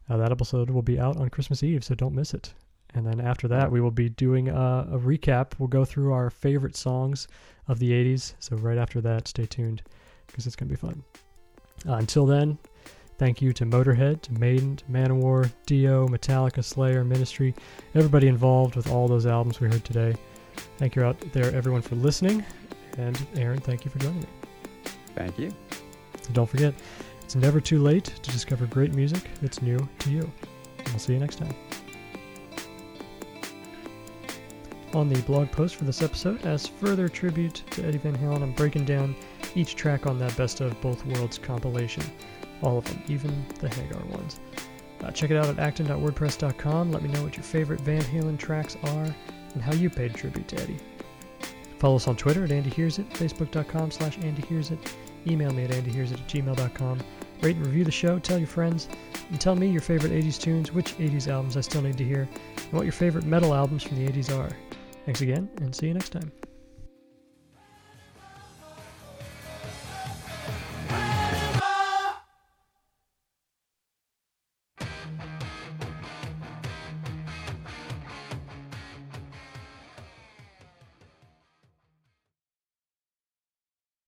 Uh, that episode will be out on Christmas Eve, so don't miss it. And then after that, we will be doing a, a recap. We'll go through our favorite songs of the 80s. So, right after that, stay tuned because it's going to be fun. Uh, until then, thank you to Motorhead, to Maiden, to Manowar, Dio, Metallica, Slayer, Ministry, everybody involved with all those albums we heard today. Thank you out there, everyone, for listening. And Aaron, thank you for joining me. Thank you. And don't forget, it's never too late to discover great music that's new to you. I'll see you next time. On the blog post for this episode, as further tribute to Eddie Van Halen, I'm breaking down each track on that Best of Both Worlds compilation. All of them, even the Hagar ones. Uh, check it out at acton.wordpress.com. Let me know what your favorite Van Halen tracks are and how you paid tribute to Eddie. Follow us on Twitter at Andy Hears It, Facebook.com slash Andy Hears It. Email me at andyhearsit at gmail.com. Rate and review the show, tell your friends, and tell me your favorite 80s tunes, which 80s albums I still need to hear, and what your favorite metal albums from the 80s are. Thanks again, and see you next time.